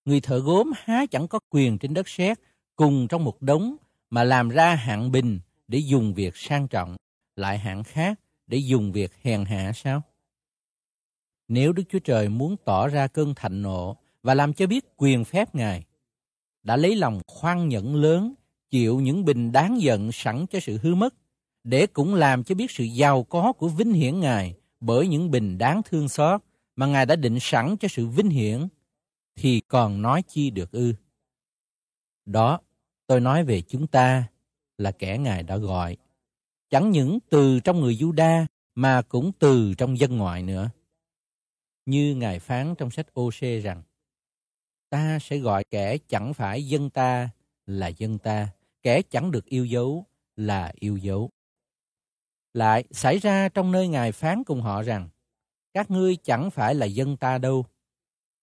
Người thợ gốm há chẳng có quyền trên đất sét cùng trong một đống mà làm ra hạng bình để dùng việc sang trọng, lại hạng khác để dùng việc hèn hạ sao? Nếu Đức Chúa Trời muốn tỏ ra cơn thạnh nộ và làm cho biết quyền phép Ngài, đã lấy lòng khoan nhẫn lớn, chịu những bình đáng giận sẵn cho sự hư mất, để cũng làm cho biết sự giàu có của vinh hiển Ngài bởi những bình đáng thương xót mà Ngài đã định sẵn cho sự vinh hiển, thì còn nói chi được ư? Đó, tôi nói về chúng ta là kẻ Ngài đã gọi, chẳng những từ trong người Juda mà cũng từ trong dân ngoại nữa. Như Ngài phán trong sách ô rằng, ta sẽ gọi kẻ chẳng phải dân ta là dân ta, kẻ chẳng được yêu dấu là yêu dấu. Lại xảy ra trong nơi Ngài phán cùng họ rằng, các ngươi chẳng phải là dân ta đâu.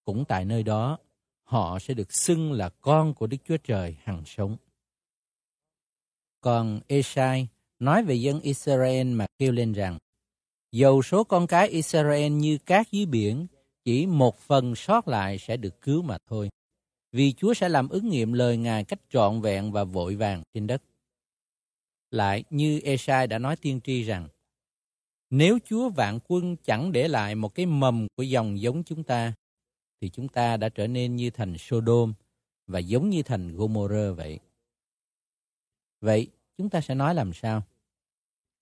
Cũng tại nơi đó, họ sẽ được xưng là con của Đức Chúa Trời hằng sống. Còn Esai nói về dân Israel mà kêu lên rằng, dầu số con cái Israel như cát dưới biển, chỉ một phần sót lại sẽ được cứu mà thôi. Vì Chúa sẽ làm ứng nghiệm lời Ngài cách trọn vẹn và vội vàng trên đất. Lại như Esai đã nói tiên tri rằng, nếu Chúa vạn quân chẳng để lại một cái mầm của dòng giống chúng ta, thì chúng ta đã trở nên như thành Sodom và giống như thành Gomorrah vậy. Vậy, chúng ta sẽ nói làm sao?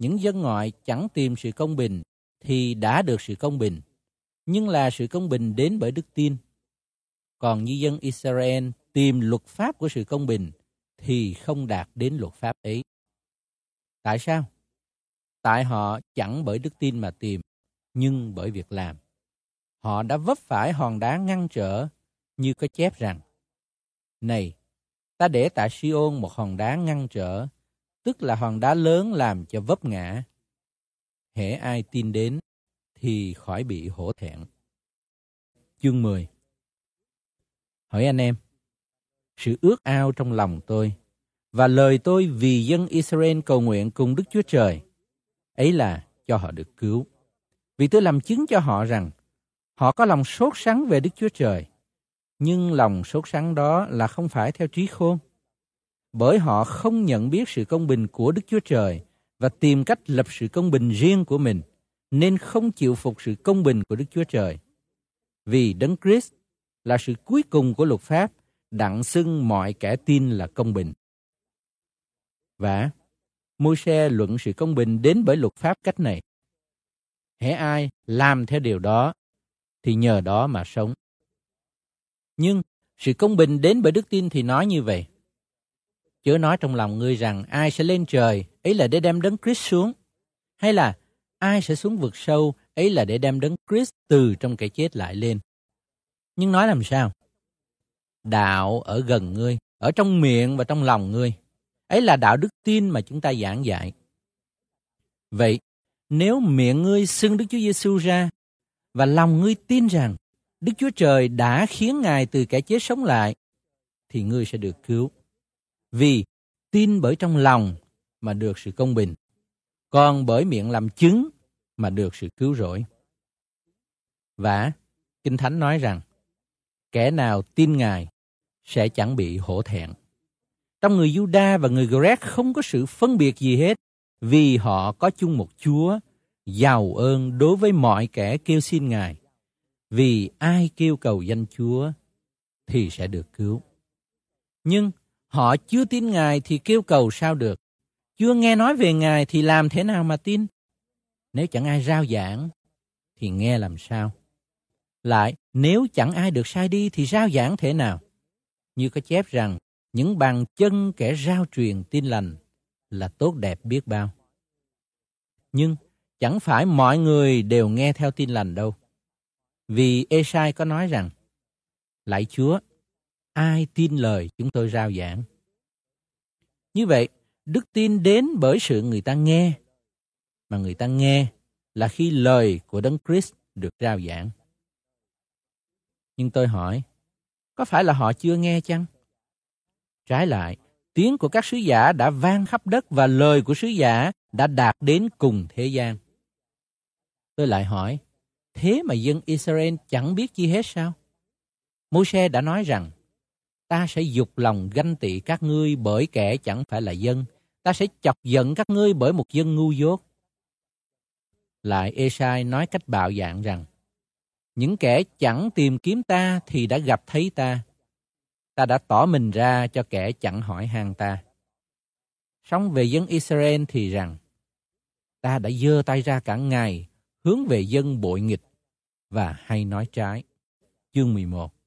Những dân ngoại chẳng tìm sự công bình thì đã được sự công bình, nhưng là sự công bình đến bởi đức tin. Còn như dân Israel tìm luật pháp của sự công bình thì không đạt đến luật pháp ấy. Tại sao? Tại họ chẳng bởi đức tin mà tìm, nhưng bởi việc làm. Họ đã vấp phải hòn đá ngăn trở, như có chép rằng, Này, ta để tại Siôn một hòn đá ngăn trở, tức là hòn đá lớn làm cho vấp ngã. Hễ ai tin đến, thì khỏi bị hổ thẹn. Chương 10 Hỏi anh em, sự ước ao trong lòng tôi và lời tôi vì dân Israel cầu nguyện cùng Đức Chúa Trời, ấy là cho họ được cứu. Vì tôi làm chứng cho họ rằng họ có lòng sốt sắng về Đức Chúa Trời, nhưng lòng sốt sắng đó là không phải theo trí khôn. Bởi họ không nhận biết sự công bình của Đức Chúa Trời và tìm cách lập sự công bình riêng của mình, nên không chịu phục sự công bình của Đức Chúa Trời. Vì Đấng Christ là sự cuối cùng của luật pháp, đặng xưng mọi kẻ tin là công bình. Và môi xe luận sự công bình đến bởi luật pháp cách này. Hễ ai làm theo điều đó, thì nhờ đó mà sống. Nhưng sự công bình đến bởi đức tin thì nói như vậy. Chớ nói trong lòng ngươi rằng ai sẽ lên trời, ấy là để đem đấng Christ xuống. Hay là ai sẽ xuống vực sâu, ấy là để đem đấng Christ từ trong cái chết lại lên. Nhưng nói làm sao? Đạo ở gần ngươi, ở trong miệng và trong lòng ngươi. Ấy là đạo đức tin mà chúng ta giảng dạy. Vậy, nếu miệng ngươi xưng Đức Chúa Giêsu ra và lòng ngươi tin rằng Đức Chúa Trời đã khiến Ngài từ kẻ chết sống lại, thì ngươi sẽ được cứu. Vì tin bởi trong lòng mà được sự công bình, còn bởi miệng làm chứng mà được sự cứu rỗi. Và Kinh Thánh nói rằng, kẻ nào tin Ngài sẽ chẳng bị hổ thẹn. Trong người Juda và người Grec không có sự phân biệt gì hết, vì họ có chung một Chúa, giàu ơn đối với mọi kẻ kêu xin Ngài. Vì ai kêu cầu danh Chúa thì sẽ được cứu. Nhưng họ chưa tin Ngài thì kêu cầu sao được. Chưa nghe nói về Ngài thì làm thế nào mà tin? Nếu chẳng ai rao giảng thì nghe làm sao? Lại, nếu chẳng ai được sai đi thì rao giảng thế nào? Như có chép rằng, những bàn chân kẻ rao truyền tin lành là tốt đẹp biết bao. Nhưng chẳng phải mọi người đều nghe theo tin lành đâu. Vì Esai có nói rằng, Lạy Chúa, ai tin lời chúng tôi rao giảng? Như vậy, đức tin đến bởi sự người ta nghe, mà người ta nghe là khi lời của Đấng Christ được rao giảng. Nhưng tôi hỏi, có phải là họ chưa nghe chăng? Trái lại, tiếng của các sứ giả đã vang khắp đất và lời của sứ giả đã đạt đến cùng thế gian. Tôi lại hỏi, thế mà dân Israel chẳng biết chi hết sao? Môi-se đã nói rằng, ta sẽ dục lòng ganh tị các ngươi bởi kẻ chẳng phải là dân, ta sẽ chọc giận các ngươi bởi một dân ngu dốt. Lại Esai nói cách bạo dạng rằng, những kẻ chẳng tìm kiếm ta thì đã gặp thấy ta. Ta đã tỏ mình ra cho kẻ chẳng hỏi han ta. Sống về dân Israel thì rằng, ta đã dơ tay ra cả ngày, hướng về dân bội nghịch và hay nói trái. Chương 11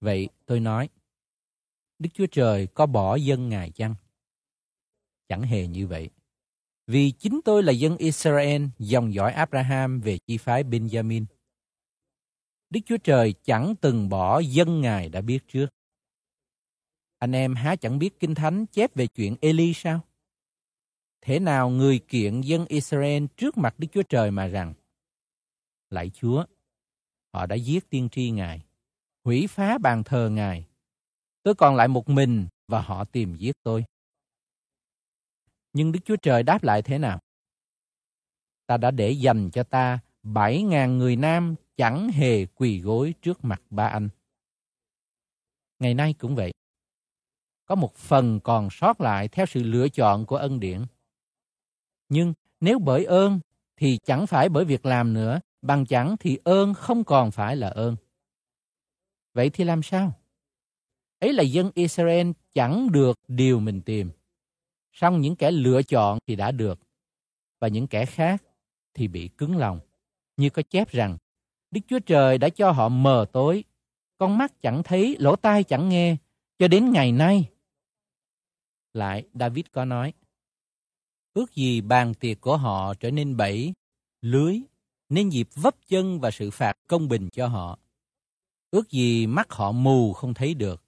Vậy tôi nói, Đức Chúa Trời có bỏ dân Ngài chăng? Chẳng hề như vậy. Vì chính tôi là dân Israel, dòng dõi Abraham về chi phái Benjamin. Đức Chúa Trời chẳng từng bỏ dân Ngài đã biết trước. Anh em há chẳng biết Kinh Thánh chép về chuyện Eli sao? Thế nào người kiện dân Israel trước mặt Đức Chúa Trời mà rằng, Lạy Chúa, họ đã giết tiên tri Ngài, hủy phá bàn thờ Ngài. Tôi còn lại một mình và họ tìm giết tôi. Nhưng Đức Chúa Trời đáp lại thế nào? Ta đã để dành cho ta bảy ngàn người nam chẳng hề quỳ gối trước mặt ba anh. Ngày nay cũng vậy. Có một phần còn sót lại theo sự lựa chọn của ân điển. Nhưng nếu bởi ơn thì chẳng phải bởi việc làm nữa, bằng chẳng thì ơn không còn phải là ơn. Vậy thì làm sao? Ấy là dân Israel chẳng được điều mình tìm. Song những kẻ lựa chọn thì đã được. Và những kẻ khác thì bị cứng lòng. Như có chép rằng, Đức Chúa Trời đã cho họ mờ tối, con mắt chẳng thấy, lỗ tai chẳng nghe, cho đến ngày nay. Lại, David có nói, ước gì bàn tiệc của họ trở nên bẫy, lưới, nên dịp vấp chân và sự phạt công bình cho họ. Ước gì mắt họ mù không thấy được,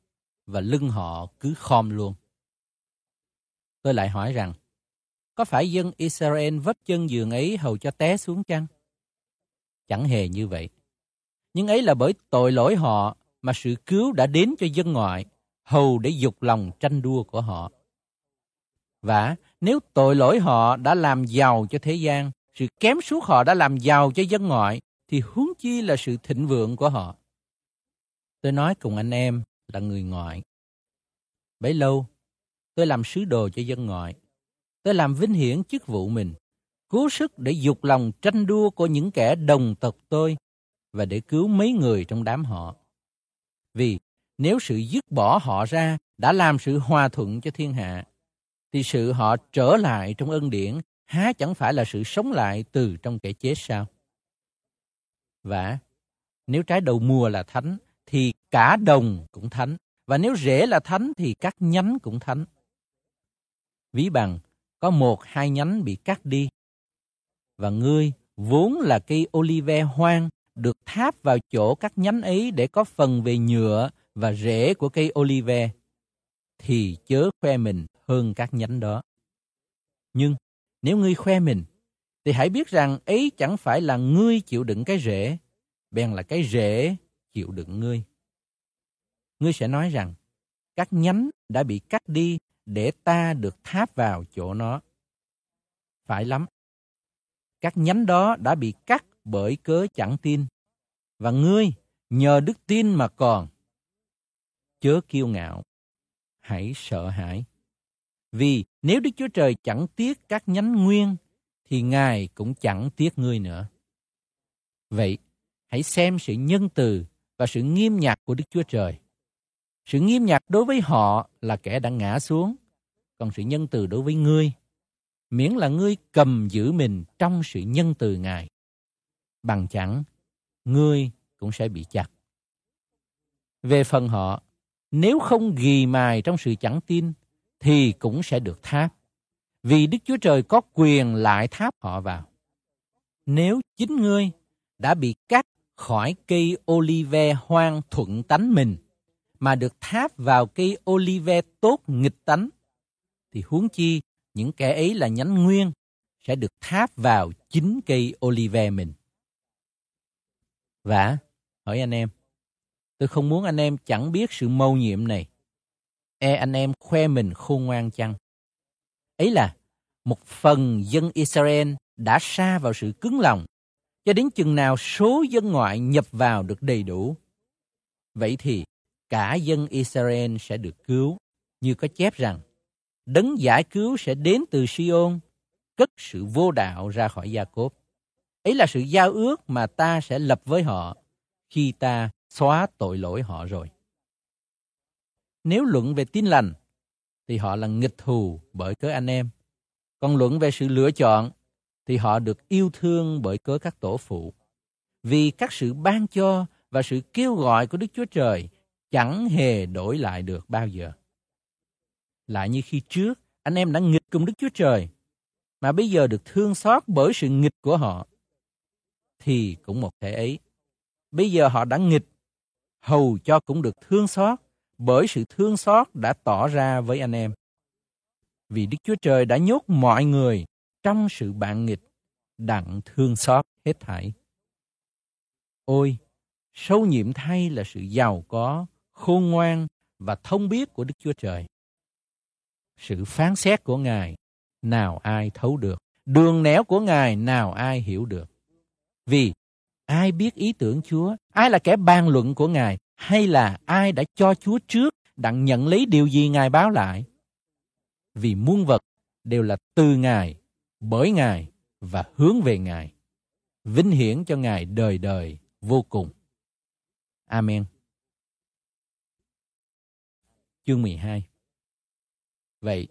và lưng họ cứ khom luôn. Tôi lại hỏi rằng, có phải dân Israel vấp chân giường ấy hầu cho té xuống chăng? Chẳng hề như vậy. Nhưng ấy là bởi tội lỗi họ mà sự cứu đã đến cho dân ngoại, hầu để dục lòng tranh đua của họ. Và nếu tội lỗi họ đã làm giàu cho thế gian, sự kém suốt họ đã làm giàu cho dân ngoại, thì huống chi là sự thịnh vượng của họ. Tôi nói cùng anh em là người ngoại. Bấy lâu, tôi làm sứ đồ cho dân ngoại. Tôi làm vinh hiển chức vụ mình, cố sức để dục lòng tranh đua của những kẻ đồng tộc tôi và để cứu mấy người trong đám họ. Vì nếu sự dứt bỏ họ ra đã làm sự hòa thuận cho thiên hạ, thì sự họ trở lại trong ân điển há chẳng phải là sự sống lại từ trong kẻ chết sao? Và nếu trái đầu mùa là thánh, cả đồng cũng thánh. Và nếu rễ là thánh, thì các nhánh cũng thánh. Ví bằng, có một hai nhánh bị cắt đi. Và ngươi vốn là cây olive hoang được tháp vào chỗ các nhánh ấy để có phần về nhựa và rễ của cây olive, thì chớ khoe mình hơn các nhánh đó. Nhưng nếu ngươi khoe mình, thì hãy biết rằng ấy chẳng phải là ngươi chịu đựng cái rễ, bèn là cái rễ chịu đựng ngươi. Ngươi sẽ nói rằng, các nhánh đã bị cắt đi để ta được tháp vào chỗ nó. Phải lắm. Các nhánh đó đã bị cắt bởi cớ chẳng tin. Và ngươi nhờ đức tin mà còn. Chớ kiêu ngạo. Hãy sợ hãi. Vì nếu Đức Chúa Trời chẳng tiếc các nhánh nguyên, thì Ngài cũng chẳng tiếc ngươi nữa. Vậy, hãy xem sự nhân từ và sự nghiêm nhạc của Đức Chúa Trời. Sự nghiêm nhặt đối với họ là kẻ đã ngã xuống, còn sự nhân từ đối với ngươi, miễn là ngươi cầm giữ mình trong sự nhân từ Ngài. Bằng chẳng, ngươi cũng sẽ bị chặt. Về phần họ, nếu không ghi mài trong sự chẳng tin, thì cũng sẽ được tháp. Vì Đức Chúa Trời có quyền lại tháp họ vào. Nếu chính ngươi đã bị cắt khỏi cây olive hoang thuận tánh mình, mà được tháp vào cây olive tốt nghịch tánh, thì huống chi những kẻ ấy là nhánh nguyên sẽ được tháp vào chính cây olive mình. Và hỏi anh em, tôi không muốn anh em chẳng biết sự mâu nhiệm này. E anh em khoe mình khôn ngoan chăng? Ấy là một phần dân Israel đã xa vào sự cứng lòng cho đến chừng nào số dân ngoại nhập vào được đầy đủ. Vậy thì cả dân Israel sẽ được cứu, như có chép rằng, đấng giải cứu sẽ đến từ Sion, cất sự vô đạo ra khỏi Gia Cốp. Ấy là sự giao ước mà ta sẽ lập với họ khi ta xóa tội lỗi họ rồi. Nếu luận về tin lành, thì họ là nghịch thù bởi cớ anh em. Còn luận về sự lựa chọn, thì họ được yêu thương bởi cớ các tổ phụ. Vì các sự ban cho và sự kêu gọi của Đức Chúa Trời chẳng hề đổi lại được bao giờ. Lại như khi trước, anh em đã nghịch cùng Đức Chúa Trời, mà bây giờ được thương xót bởi sự nghịch của họ, thì cũng một thể ấy. Bây giờ họ đã nghịch, hầu cho cũng được thương xót bởi sự thương xót đã tỏ ra với anh em. Vì Đức Chúa Trời đã nhốt mọi người trong sự bạn nghịch, đặng thương xót hết thảy. Ôi, sâu nhiệm thay là sự giàu có, khôn ngoan và thông biết của Đức Chúa Trời. Sự phán xét của Ngài nào ai thấu được, đường nẻo của Ngài nào ai hiểu được. Vì ai biết ý tưởng Chúa, ai là kẻ ban luận của Ngài, hay là ai đã cho Chúa trước đặng nhận lấy điều gì Ngài báo lại. Vì muôn vật đều là từ Ngài, bởi Ngài và hướng về Ngài. Vinh hiển cho Ngài đời đời vô cùng. Amen. Chương 12 Vậy,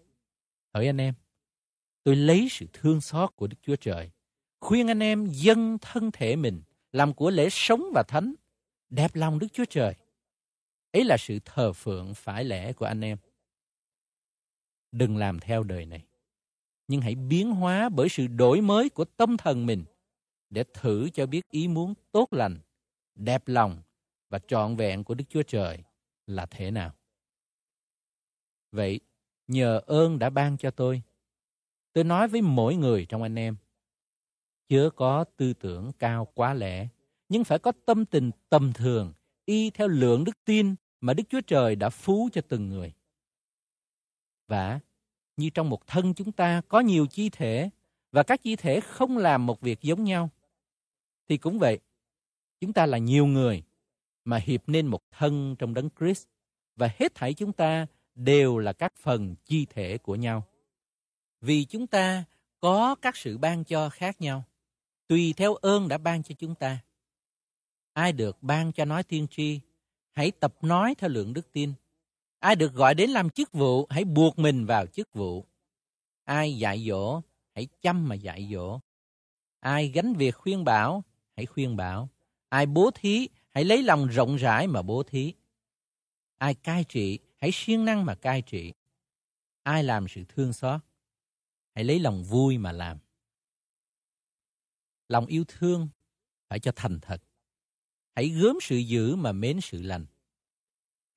hỡi anh em, tôi lấy sự thương xót của Đức Chúa Trời, khuyên anh em dâng thân thể mình làm của lễ sống và thánh, đẹp lòng Đức Chúa Trời. Ấy là sự thờ phượng phải lẽ của anh em. Đừng làm theo đời này, nhưng hãy biến hóa bởi sự đổi mới của tâm thần mình để thử cho biết ý muốn tốt lành, đẹp lòng và trọn vẹn của Đức Chúa Trời là thế nào. Vậy, nhờ ơn đã ban cho tôi, tôi nói với mỗi người trong anh em, chớ có tư tưởng cao quá lẽ, nhưng phải có tâm tình tầm thường, y theo lượng đức tin mà Đức Chúa Trời đã phú cho từng người. Và như trong một thân chúng ta có nhiều chi thể và các chi thể không làm một việc giống nhau, thì cũng vậy, chúng ta là nhiều người mà hiệp nên một thân trong đấng Christ và hết thảy chúng ta đều là các phần chi thể của nhau. Vì chúng ta có các sự ban cho khác nhau, tùy theo ơn đã ban cho chúng ta. Ai được ban cho nói tiên tri, hãy tập nói theo lượng đức tin. Ai được gọi đến làm chức vụ, hãy buộc mình vào chức vụ. Ai dạy dỗ, hãy chăm mà dạy dỗ. Ai gánh việc khuyên bảo, hãy khuyên bảo. Ai bố thí, hãy lấy lòng rộng rãi mà bố thí. Ai cai trị, hãy siêng năng mà cai trị. Ai làm sự thương xót, hãy lấy lòng vui mà làm. Lòng yêu thương phải cho thành thật. Hãy gớm sự dữ mà mến sự lành.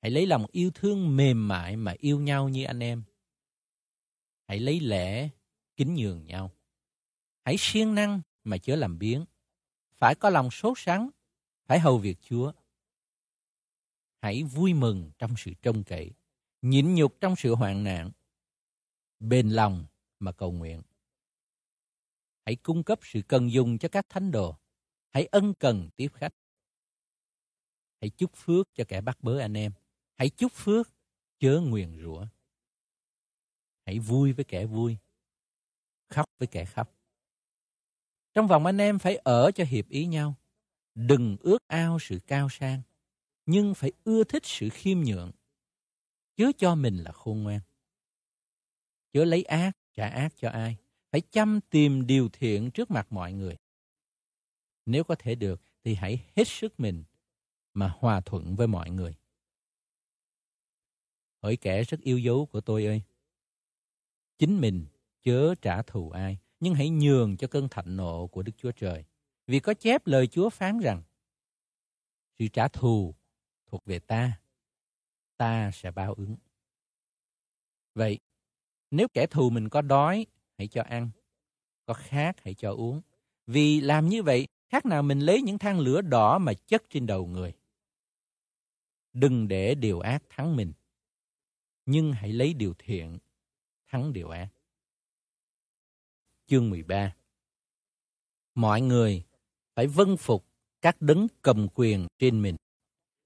Hãy lấy lòng yêu thương mềm mại mà yêu nhau như anh em. Hãy lấy lẽ kính nhường nhau. Hãy siêng năng mà chớ làm biến. Phải có lòng sốt sắng, phải hầu việc Chúa. Hãy vui mừng trong sự trông cậy, nhịn nhục trong sự hoạn nạn, bền lòng mà cầu nguyện. Hãy cung cấp sự cần dùng cho các thánh đồ. Hãy ân cần tiếp khách. Hãy chúc phước cho kẻ bắt bớ anh em. Hãy chúc phước, chớ nguyền rủa. Hãy vui với kẻ vui, khóc với kẻ khóc. Trong vòng anh em phải ở cho hiệp ý nhau. Đừng ước ao sự cao sang, nhưng phải ưa thích sự khiêm nhượng. chớ cho mình là khôn ngoan. Chớ lấy ác trả ác cho ai, phải chăm tìm điều thiện trước mặt mọi người. Nếu có thể được thì hãy hết sức mình mà hòa thuận với mọi người. Hỡi kẻ rất yêu dấu của tôi ơi, chính mình chớ trả thù ai, nhưng hãy nhường cho cơn thạnh nộ của Đức Chúa Trời. Vì có chép lời Chúa phán rằng, sự trả thù thuộc về ta, ta sẽ báo ứng. Vậy, nếu kẻ thù mình có đói, hãy cho ăn, có khát hãy cho uống. Vì làm như vậy, khác nào mình lấy những than lửa đỏ mà chất trên đầu người. Đừng để điều ác thắng mình, nhưng hãy lấy điều thiện thắng điều ác. Chương 13 Mọi người phải vâng phục các đấng cầm quyền trên mình,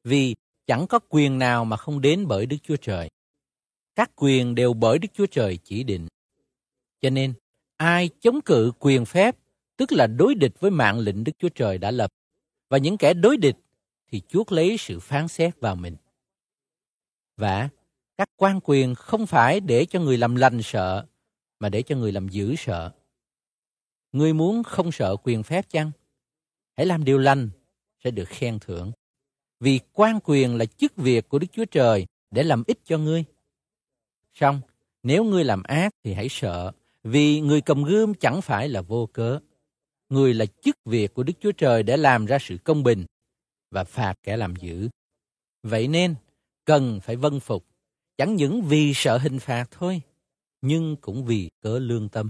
vì chẳng có quyền nào mà không đến bởi Đức Chúa Trời. Các quyền đều bởi Đức Chúa Trời chỉ định. Cho nên, ai chống cự quyền phép, tức là đối địch với mạng lệnh Đức Chúa Trời đã lập, và những kẻ đối địch thì chuốc lấy sự phán xét vào mình. Và các quan quyền không phải để cho người làm lành sợ, mà để cho người làm dữ sợ. Ngươi muốn không sợ quyền phép chăng? Hãy làm điều lành, sẽ được khen thưởng. Vì quan quyền là chức việc của Đức Chúa Trời để làm ích cho ngươi. Xong, nếu ngươi làm ác thì hãy sợ, vì người cầm gươm chẳng phải là vô cớ. Người là chức việc của Đức Chúa Trời để làm ra sự công bình và phạt kẻ làm dữ. Vậy nên, cần phải vâng phục, chẳng những vì sợ hình phạt thôi, nhưng cũng vì cớ lương tâm.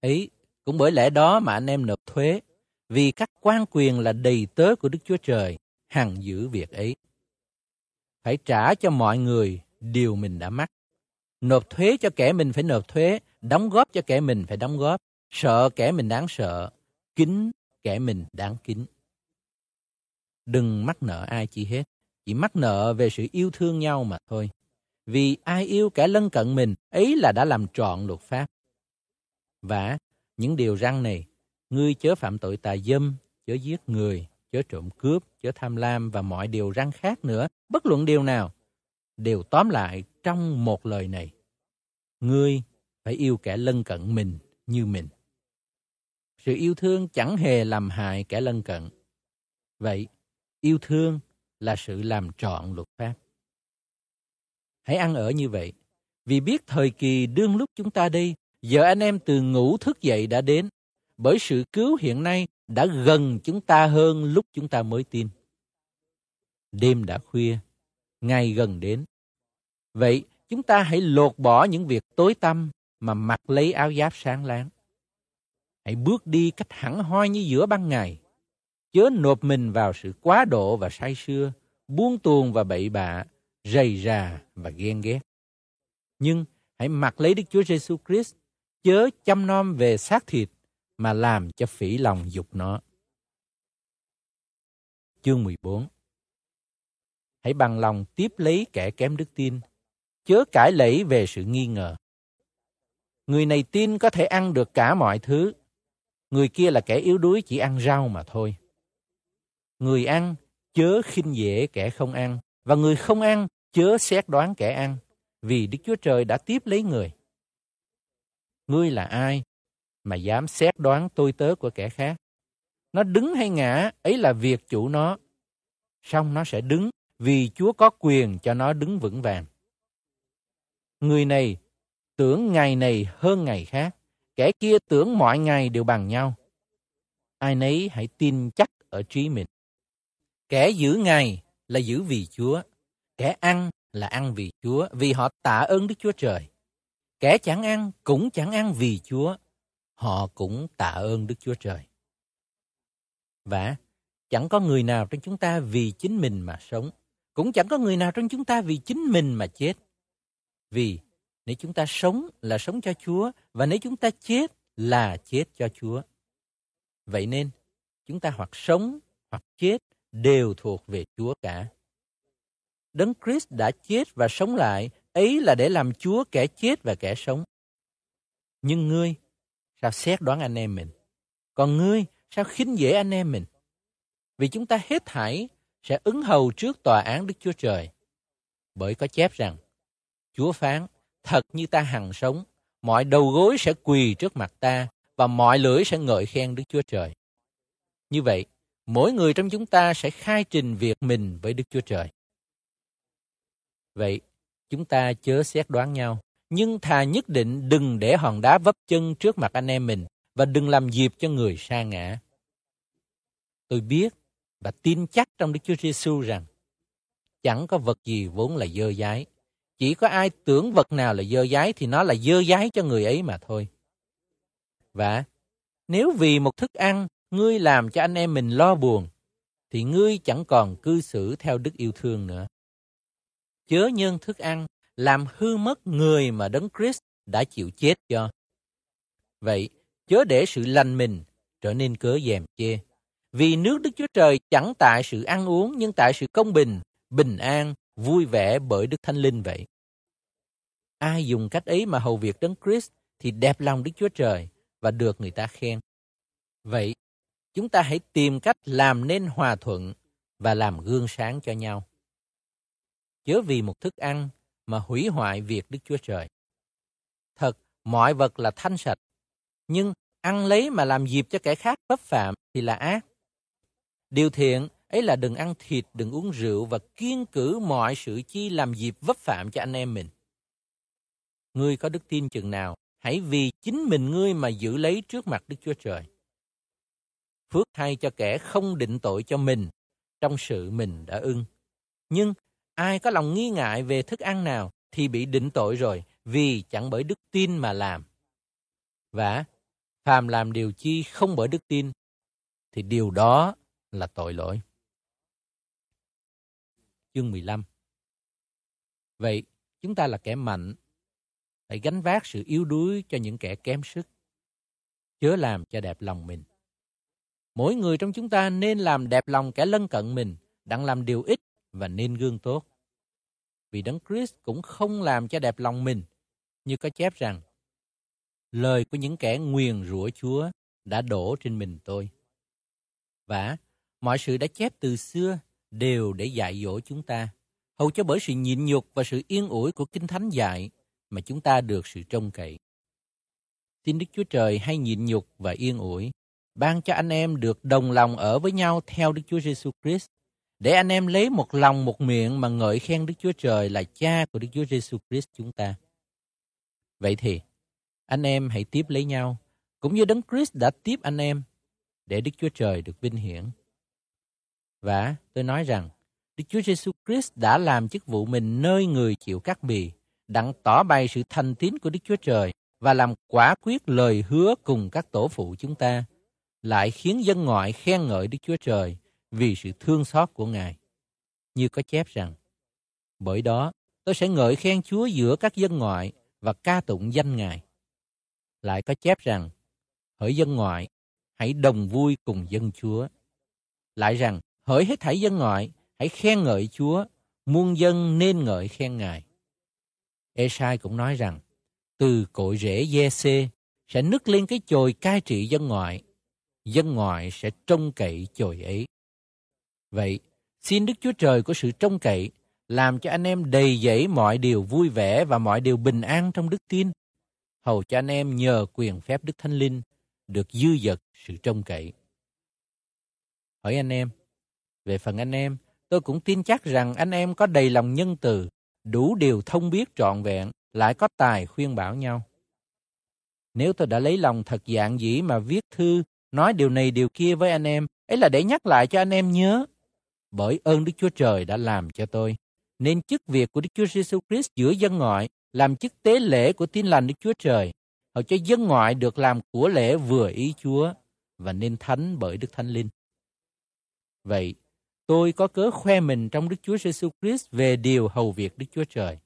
Ấy, cũng bởi lẽ đó mà anh em nộp thuế, vì các quan quyền là đầy tớ của Đức Chúa Trời, hằng giữ việc ấy. Phải trả cho mọi người điều mình đã mắc. Nộp thuế cho kẻ mình phải nộp thuế, đóng góp cho kẻ mình phải đóng góp, sợ kẻ mình đáng sợ, kính kẻ mình đáng kính. Đừng mắc nợ ai chi hết, chỉ mắc nợ về sự yêu thương nhau mà thôi. Vì ai yêu kẻ lân cận mình, ấy là đã làm trọn luật pháp. Và những điều răng này, ngươi chớ phạm tội tà dâm, chớ giết người, chớ trộm cướp, chớ tham lam và mọi điều răng khác nữa, bất luận điều nào, đều tóm lại trong một lời này. Ngươi phải yêu kẻ lân cận mình như mình. Sự yêu thương chẳng hề làm hại kẻ lân cận. Vậy, yêu thương là sự làm trọn luật pháp. Hãy ăn ở như vậy, vì biết thời kỳ đương lúc chúng ta đi giờ anh em từ ngủ thức dậy đã đến, bởi sự cứu hiện nay đã gần chúng ta hơn lúc chúng ta mới tin. Đêm đã khuya, ngày gần đến. Vậy, chúng ta hãy lột bỏ những việc tối tăm mà mặc lấy áo giáp sáng láng. Hãy bước đi cách hẳn hoi như giữa ban ngày. Chớ nộp mình vào sự quá độ và say sưa, buông tuồng và bậy bạ, rầy rà và ghen ghét. Nhưng hãy mặc lấy Đức Chúa Giêsu Christ, chớ chăm nom về xác thịt mà làm cho phỉ lòng dục nó. Chương 14 Hãy bằng lòng tiếp lấy kẻ kém đức tin, chớ cãi lẫy về sự nghi ngờ. Người này tin có thể ăn được cả mọi thứ, người kia là kẻ yếu đuối chỉ ăn rau mà thôi. Người ăn chớ khinh dễ kẻ không ăn, và người không ăn chớ xét đoán kẻ ăn, vì Đức Chúa Trời đã tiếp lấy người. Ngươi là ai mà dám xét đoán tôi tớ của kẻ khác? Nó đứng hay ngã, ấy là việc chủ nó. Xong nó sẽ đứng vì Chúa có quyền cho nó đứng vững vàng. Người này tưởng ngày này hơn ngày khác, kẻ kia tưởng mọi ngày đều bằng nhau. Ai nấy hãy tin chắc ở trí mình. Kẻ giữ ngày là giữ vì Chúa, kẻ ăn là ăn vì Chúa, vì họ tạ ơn Đức Chúa Trời. Kẻ chẳng ăn cũng chẳng ăn vì Chúa, họ cũng tạ ơn Đức Chúa Trời. Và chẳng có người nào trong chúng ta vì chính mình mà sống, cũng chẳng có người nào trong chúng ta vì chính mình mà chết. Vì nếu chúng ta sống là sống cho Chúa, và nếu chúng ta chết là chết cho Chúa. Vậy nên, chúng ta hoặc sống hoặc chết đều thuộc về Chúa cả. Đấng Christ đã chết và sống lại, ấy là để làm Chúa kẻ chết và kẻ sống. Nhưng ngươi, sao xét đoán anh em mình? Còn ngươi, sao khinh dễ anh em mình? Vì chúng ta hết thảy sẽ ứng hầu trước tòa án Đức Chúa Trời. Bởi có chép rằng, Chúa phán, thật như ta hằng sống, mọi đầu gối sẽ quỳ trước mặt ta và mọi lưỡi sẽ ngợi khen Đức Chúa Trời. Như vậy, mỗi người trong chúng ta sẽ khai trình việc mình với Đức Chúa Trời. Vậy, chúng ta chớ xét đoán nhau, nhưng thà nhất định đừng để hòn đá vấp chân trước mặt anh em mình và đừng làm dịp cho người sa ngã. Tôi biết và tin chắc trong Đức Chúa Giêsu rằng chẳng có vật gì vốn là dơ dái. Chỉ có ai tưởng vật nào là dơ dái thì nó là dơ dái cho người ấy mà thôi. Và nếu vì một thức ăn ngươi làm cho anh em mình lo buồn, thì ngươi chẳng còn cư xử theo đức yêu thương nữa. Chớ nhân thức ăn làm hư mất người mà Đấng Christ đã chịu chết cho. Vậy, chớ để sự lành mình trở nên cớ dèm chê. Vì nước Đức Chúa Trời chẳng tại sự ăn uống nhưng tại sự công bình, bình an, vui vẻ bởi Đức Thánh Linh vậy. Ai dùng cách ấy mà hầu việc Đấng Christ thì đẹp lòng Đức Chúa Trời và được người ta khen. Vậy, chúng ta hãy tìm cách làm nên hòa thuận và làm gương sáng cho nhau. Chớ vì một thức ăn mà hủy hoại việc Đức Chúa Trời. Thật, mọi vật là thanh sạch, nhưng ăn lấy mà làm dịp cho kẻ khác vấp phạm thì là ác. Điều thiện ấy là đừng ăn thịt, đừng uống rượu và kiên cử mọi sự chi làm dịp vấp phạm cho anh em mình. Ngươi có đức tin chừng nào, hãy vì chính mình ngươi mà giữ lấy trước mặt Đức Chúa Trời. Phước thay cho kẻ không định tội cho mình trong sự mình đã ưng. Nhưng ai có lòng nghi ngại về thức ăn nào thì bị định tội rồi vì chẳng bởi đức tin mà làm. Và phàm làm điều chi không bởi đức tin thì điều đó là tội lỗi. Chương 15 Vậy, chúng ta là kẻ mạnh, phải gánh vác sự yếu đuối cho những kẻ kém sức, chớ làm cho đẹp lòng mình. Mỗi người trong chúng ta nên làm đẹp lòng kẻ lân cận mình, đặng làm điều ích và nên gương tốt. Vì Đấng Christ cũng không làm cho đẹp lòng mình, như có chép rằng, lời của những kẻ nguyền rủa Chúa đã đổ trên mình tôi. Và mọi sự đã chép từ xưa đều để dạy dỗ chúng ta, hầu cho bởi sự nhịn nhục và sự yên ủi của Kinh Thánh dạy mà chúng ta được sự trông cậy. Xin Đức Chúa Trời hay nhịn nhục và yên ủi, ban cho anh em được đồng lòng ở với nhau theo Đức Chúa Giêsu Christ, để anh em lấy một lòng một miệng mà ngợi khen Đức Chúa Trời là Cha của Đức Chúa Giêsu Christ chúng ta. Vậy thì, anh em hãy tiếp lấy nhau, cũng như Đấng Christ đã tiếp anh em, để Đức Chúa Trời được vinh hiển. Và tôi nói rằng, Đức Chúa Giêsu Christ đã làm chức vụ mình nơi người chịu cắt bì, đặng tỏ bày sự thành tín của Đức Chúa Trời và làm quả quyết lời hứa cùng các tổ phụ chúng ta, lại khiến dân ngoại khen ngợi Đức Chúa Trời vì sự thương xót của Ngài. Như có chép rằng, bởi đó tôi sẽ ngợi khen Chúa giữa các dân ngoại và ca tụng danh Ngài. Lại có chép rằng, hỡi dân ngoại, hãy đồng vui cùng dân Chúa. Lại rằng, hỡi hết thảy dân ngoại, hãy khen ngợi Chúa, muôn dân nên ngợi khen Ngài. Esai cũng nói rằng, từ cội rễ Giê-xê sẽ nứt lên cái chồi cai trị dân ngoại, dân ngoại sẽ trông cậy chồi ấy. Vậy, xin Đức Chúa Trời của sự trông cậy làm cho anh em đầy dẫy mọi điều vui vẻ và mọi điều bình an trong đức tin, hầu cho anh em nhờ quyền phép Đức Thánh Linh được dư dật sự trông cậy. Hỏi anh em, về phần anh em, tôi cũng tin chắc rằng anh em có đầy lòng nhân từ, đủ điều thông biết trọn vẹn, lại có tài khuyên bảo nhau. Nếu tôi đã lấy lòng thật dạng dĩ mà viết thư, nói điều này điều kia với anh em, ấy là để nhắc lại cho anh em nhớ. Bởi ơn Đức Chúa Trời đã làm cho tôi, nên chức việc của Đức Chúa Giêsu Christ giữa dân ngoại làm chức tế lễ của tin lành Đức Chúa Trời, hầu cho dân ngoại được làm của lễ vừa ý Chúa và nên thánh bởi Đức Thánh Linh. Vậy, tôi có cớ khoe mình trong Đức Chúa Giêsu Christ về điều hầu việc Đức Chúa Trời.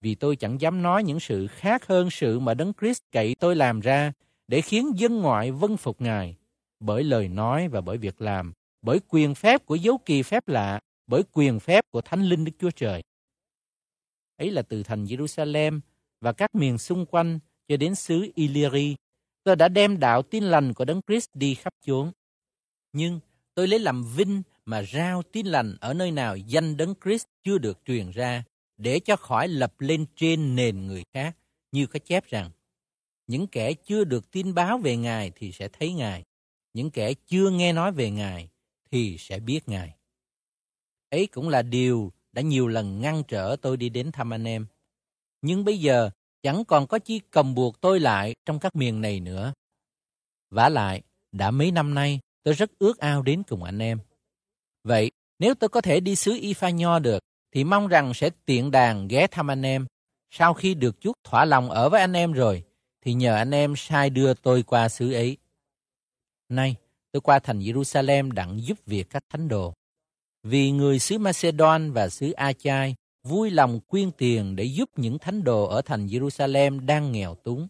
Vì tôi chẳng dám nói những sự khác hơn sự mà Đấng Christ cậy tôi làm ra để khiến dân ngoại vâng phục Ngài bởi lời nói và bởi việc làm, bởi quyền phép của dấu kỳ phép lạ, bởi quyền phép của Thánh Linh Đức Chúa Trời. Ấy là từ thành Jerusalem và các miền xung quanh cho đến xứ Illyri, tôi đã đem đạo tin lành của Đấng Christ đi khắp chốn. Nhưng tôi lấy làm vinh mà rao tin lành ở nơi nào danh đấng Christ chưa được truyền ra, để cho khỏi lập lên trên nền người khác, như có chép rằng, những kẻ chưa được tin báo về Ngài thì sẽ thấy Ngài, những kẻ chưa nghe nói về Ngài thì sẽ biết Ngài. Ấy cũng là điều đã nhiều lần ngăn trở tôi đi đến thăm anh em. Nhưng bây giờ chẳng còn có chi cầm buộc tôi lại trong các miền này nữa. vả lại, đã mấy năm nay tôi rất ước ao đến cùng anh em. Vậy, nếu tôi có thể đi xứ Ifa Nho được, thì mong rằng sẽ tiện đàn ghé thăm anh em. Sau khi được chút thỏa lòng ở với anh em rồi, thì nhờ anh em sai đưa tôi qua xứ ấy. Nay, tôi qua thành Jerusalem đặng giúp việc các thánh đồ. Vì người xứ Macedon và xứ Achai vui lòng quyên tiền để giúp những thánh đồ ở thành Jerusalem đang nghèo túng.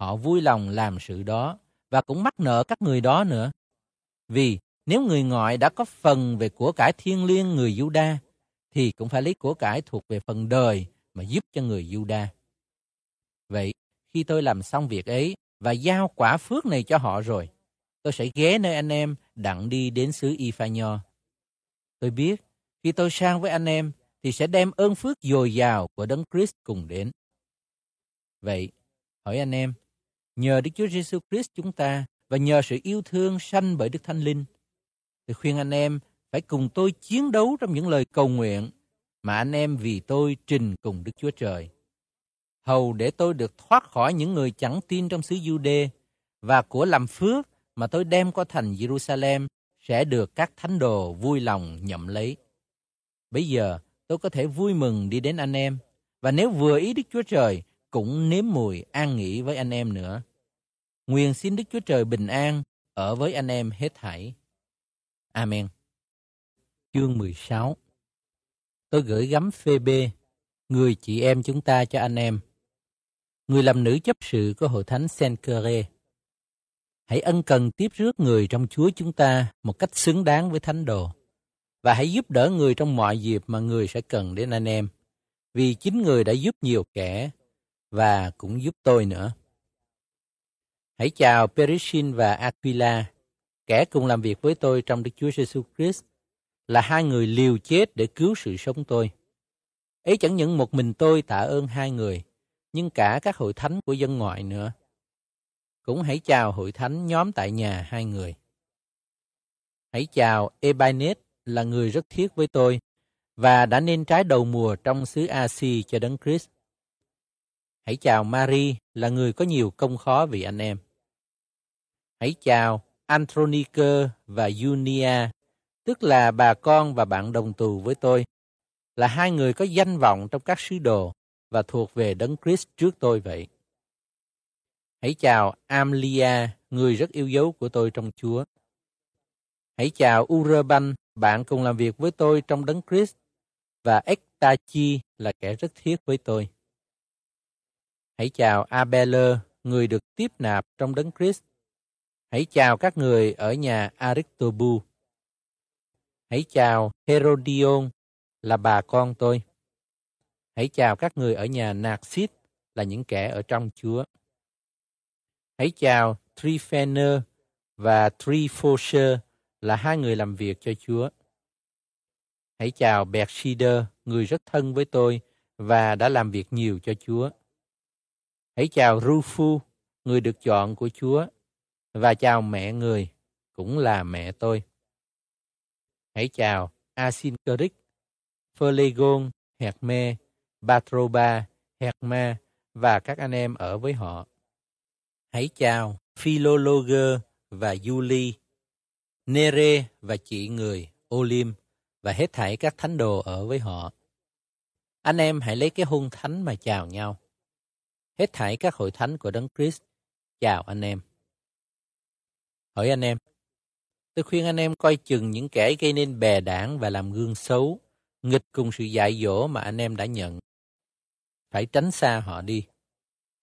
Họ vui lòng làm sự đó và cũng mắc nợ các người đó nữa. Vì nếu người ngoại đã có phần về của cải thiên liêng người Juda, thì cũng phải lấy của cải thuộc về phần đời mà giúp cho người Juda. Vậy, khi tôi làm xong việc ấy và giao quả phước này cho họ rồi, tôi sẽ ghé nơi anh em đặng đi đến xứ Ifa Nho. Tôi biết, khi tôi sang với anh em, thì sẽ đem ơn phước dồi dào của Đấng Christ cùng đến. Vậy, hỏi anh em, nhờ Đức Chúa Giêsu Christ chúng ta và nhờ sự yêu thương sanh bởi Đức Thánh Linh, thì khuyên anh em phải cùng tôi chiến đấu trong những lời cầu nguyện mà anh em vì tôi trình cùng Đức Chúa Trời. Hầu để tôi được thoát khỏi những người chẳng tin trong xứ Jude và của làm phước mà tôi đem qua thành Jerusalem sẽ được các thánh đồ vui lòng nhậm lấy. Bây giờ tôi có thể vui mừng đi đến anh em và nếu vừa ý Đức Chúa Trời cũng nếm mùi an nghỉ với anh em nữa. Nguyện xin Đức Chúa Trời bình an ở với anh em hết thảy. Amen. Chương 16 Tôi gửi gắm phê bê, người chị em chúng ta cho anh em. Người làm nữ chấp sự của hội thánh Saint-Cœur. Hãy ân cần tiếp rước người trong Chúa chúng ta một cách xứng đáng với thánh đồ. Và hãy giúp đỡ người trong mọi dịp mà người sẽ cần đến anh em. Vì chính người đã giúp nhiều kẻ và cũng giúp tôi nữa. Hãy chào Perishin và Aquila, kẻ cùng làm việc với tôi trong Đức Chúa Giêsu Christ, là hai người liều chết để cứu sự sống tôi. Ấy chẳng những một mình tôi tạ ơn hai người, nhưng cả các hội thánh của dân ngoại nữa. Cũng hãy chào hội thánh nhóm tại nhà hai người. Hãy chào Ebanet là người rất thiết với tôi và đã nên trái đầu mùa trong xứ Asi cho Đấng Christ. Hãy chào Mary là người có nhiều công khó vì anh em. Hãy chào Andronike và Junia, tức là bà con và bạn đồng tù với tôi, là hai người có danh vọng trong các sứ đồ và thuộc về Đấng Christ trước tôi vậy. Hãy chào Amlia, người rất yêu dấu của tôi trong Chúa. Hãy chào Urban, bạn cùng làm việc với tôi trong Đấng Christ, và Ektachi là kẻ rất thiết với tôi. Hãy chào Abeler, người được tiếp nạp trong Đấng Christ Hãy chào các người ở nhà Aristobu. Hãy chào Herodion là bà con tôi. Hãy chào các người ở nhà Narcis là những kẻ ở trong Chúa. Hãy chào Trifener và Trifosher là hai người làm việc cho Chúa. Hãy chào Bersider, người rất thân với tôi và đã làm việc nhiều cho Chúa. Hãy chào Rufu, người được chọn của Chúa và chào mẹ người, cũng là mẹ tôi. Hãy chào Asinkerik, Phlegon, Herme, Batroba, Herma và các anh em ở với họ. Hãy chào Philologer và Julie, Nere và chị người Olim và hết thảy các thánh đồ ở với họ. Anh em hãy lấy cái hôn thánh mà chào nhau. Hết thảy các hội thánh của Đấng Christ chào anh em. Hỏi anh em, tôi khuyên anh em coi chừng những kẻ gây nên bè đảng và làm gương xấu, nghịch cùng sự dạy dỗ mà anh em đã nhận. Phải tránh xa họ đi.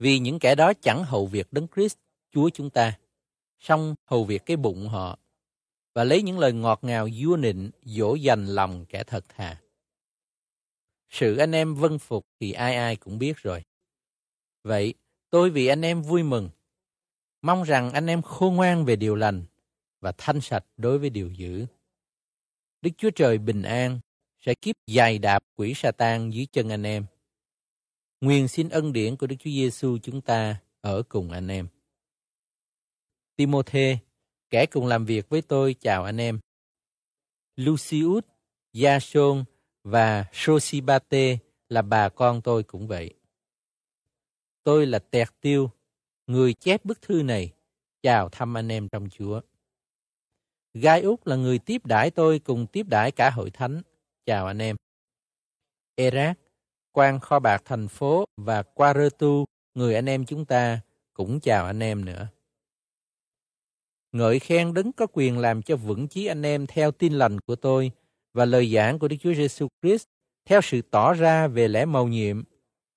Vì những kẻ đó chẳng hầu việc Đấng Christ, Chúa chúng ta, song hầu việc cái bụng họ và lấy những lời ngọt ngào vua nịnh dỗ dành lòng kẻ thật thà. Sự anh em vân phục thì ai ai cũng biết rồi. Vậy, tôi vì anh em vui mừng Mong rằng anh em khôn ngoan về điều lành và thanh sạch đối với điều dữ. Đức Chúa Trời bình an sẽ kiếp dài đạp quỷ Satan dưới chân anh em. Nguyện xin ân điển của Đức Chúa Giêsu chúng ta ở cùng anh em. Timôthê, kẻ cùng làm việc với tôi chào anh em. Lucius, Jason và Sosibate là bà con tôi cũng vậy. Tôi là Tẹt Tiêu, người chép bức thư này, chào thăm anh em trong Chúa. Gai Úc là người tiếp đãi tôi cùng tiếp đãi cả hội thánh. Chào anh em. Erat, quan kho bạc thành phố và Quaretu, người anh em chúng ta, cũng chào anh em nữa. Ngợi khen đấng có quyền làm cho vững chí anh em theo tin lành của tôi và lời giảng của Đức Chúa Giêsu Christ theo sự tỏ ra về lẽ mầu nhiệm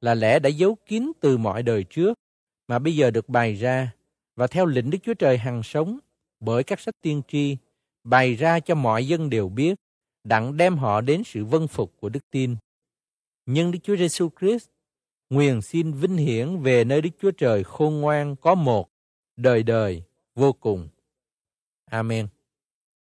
là lẽ đã giấu kín từ mọi đời trước mà bây giờ được bày ra và theo lệnh Đức Chúa Trời hằng sống bởi các sách tiên tri bày ra cho mọi dân đều biết đặng đem họ đến sự vân phục của đức tin. Nhưng Đức Chúa Giêsu Christ nguyện xin vinh hiển về nơi Đức Chúa Trời khôn ngoan có một, đời đời, vô cùng. Amen.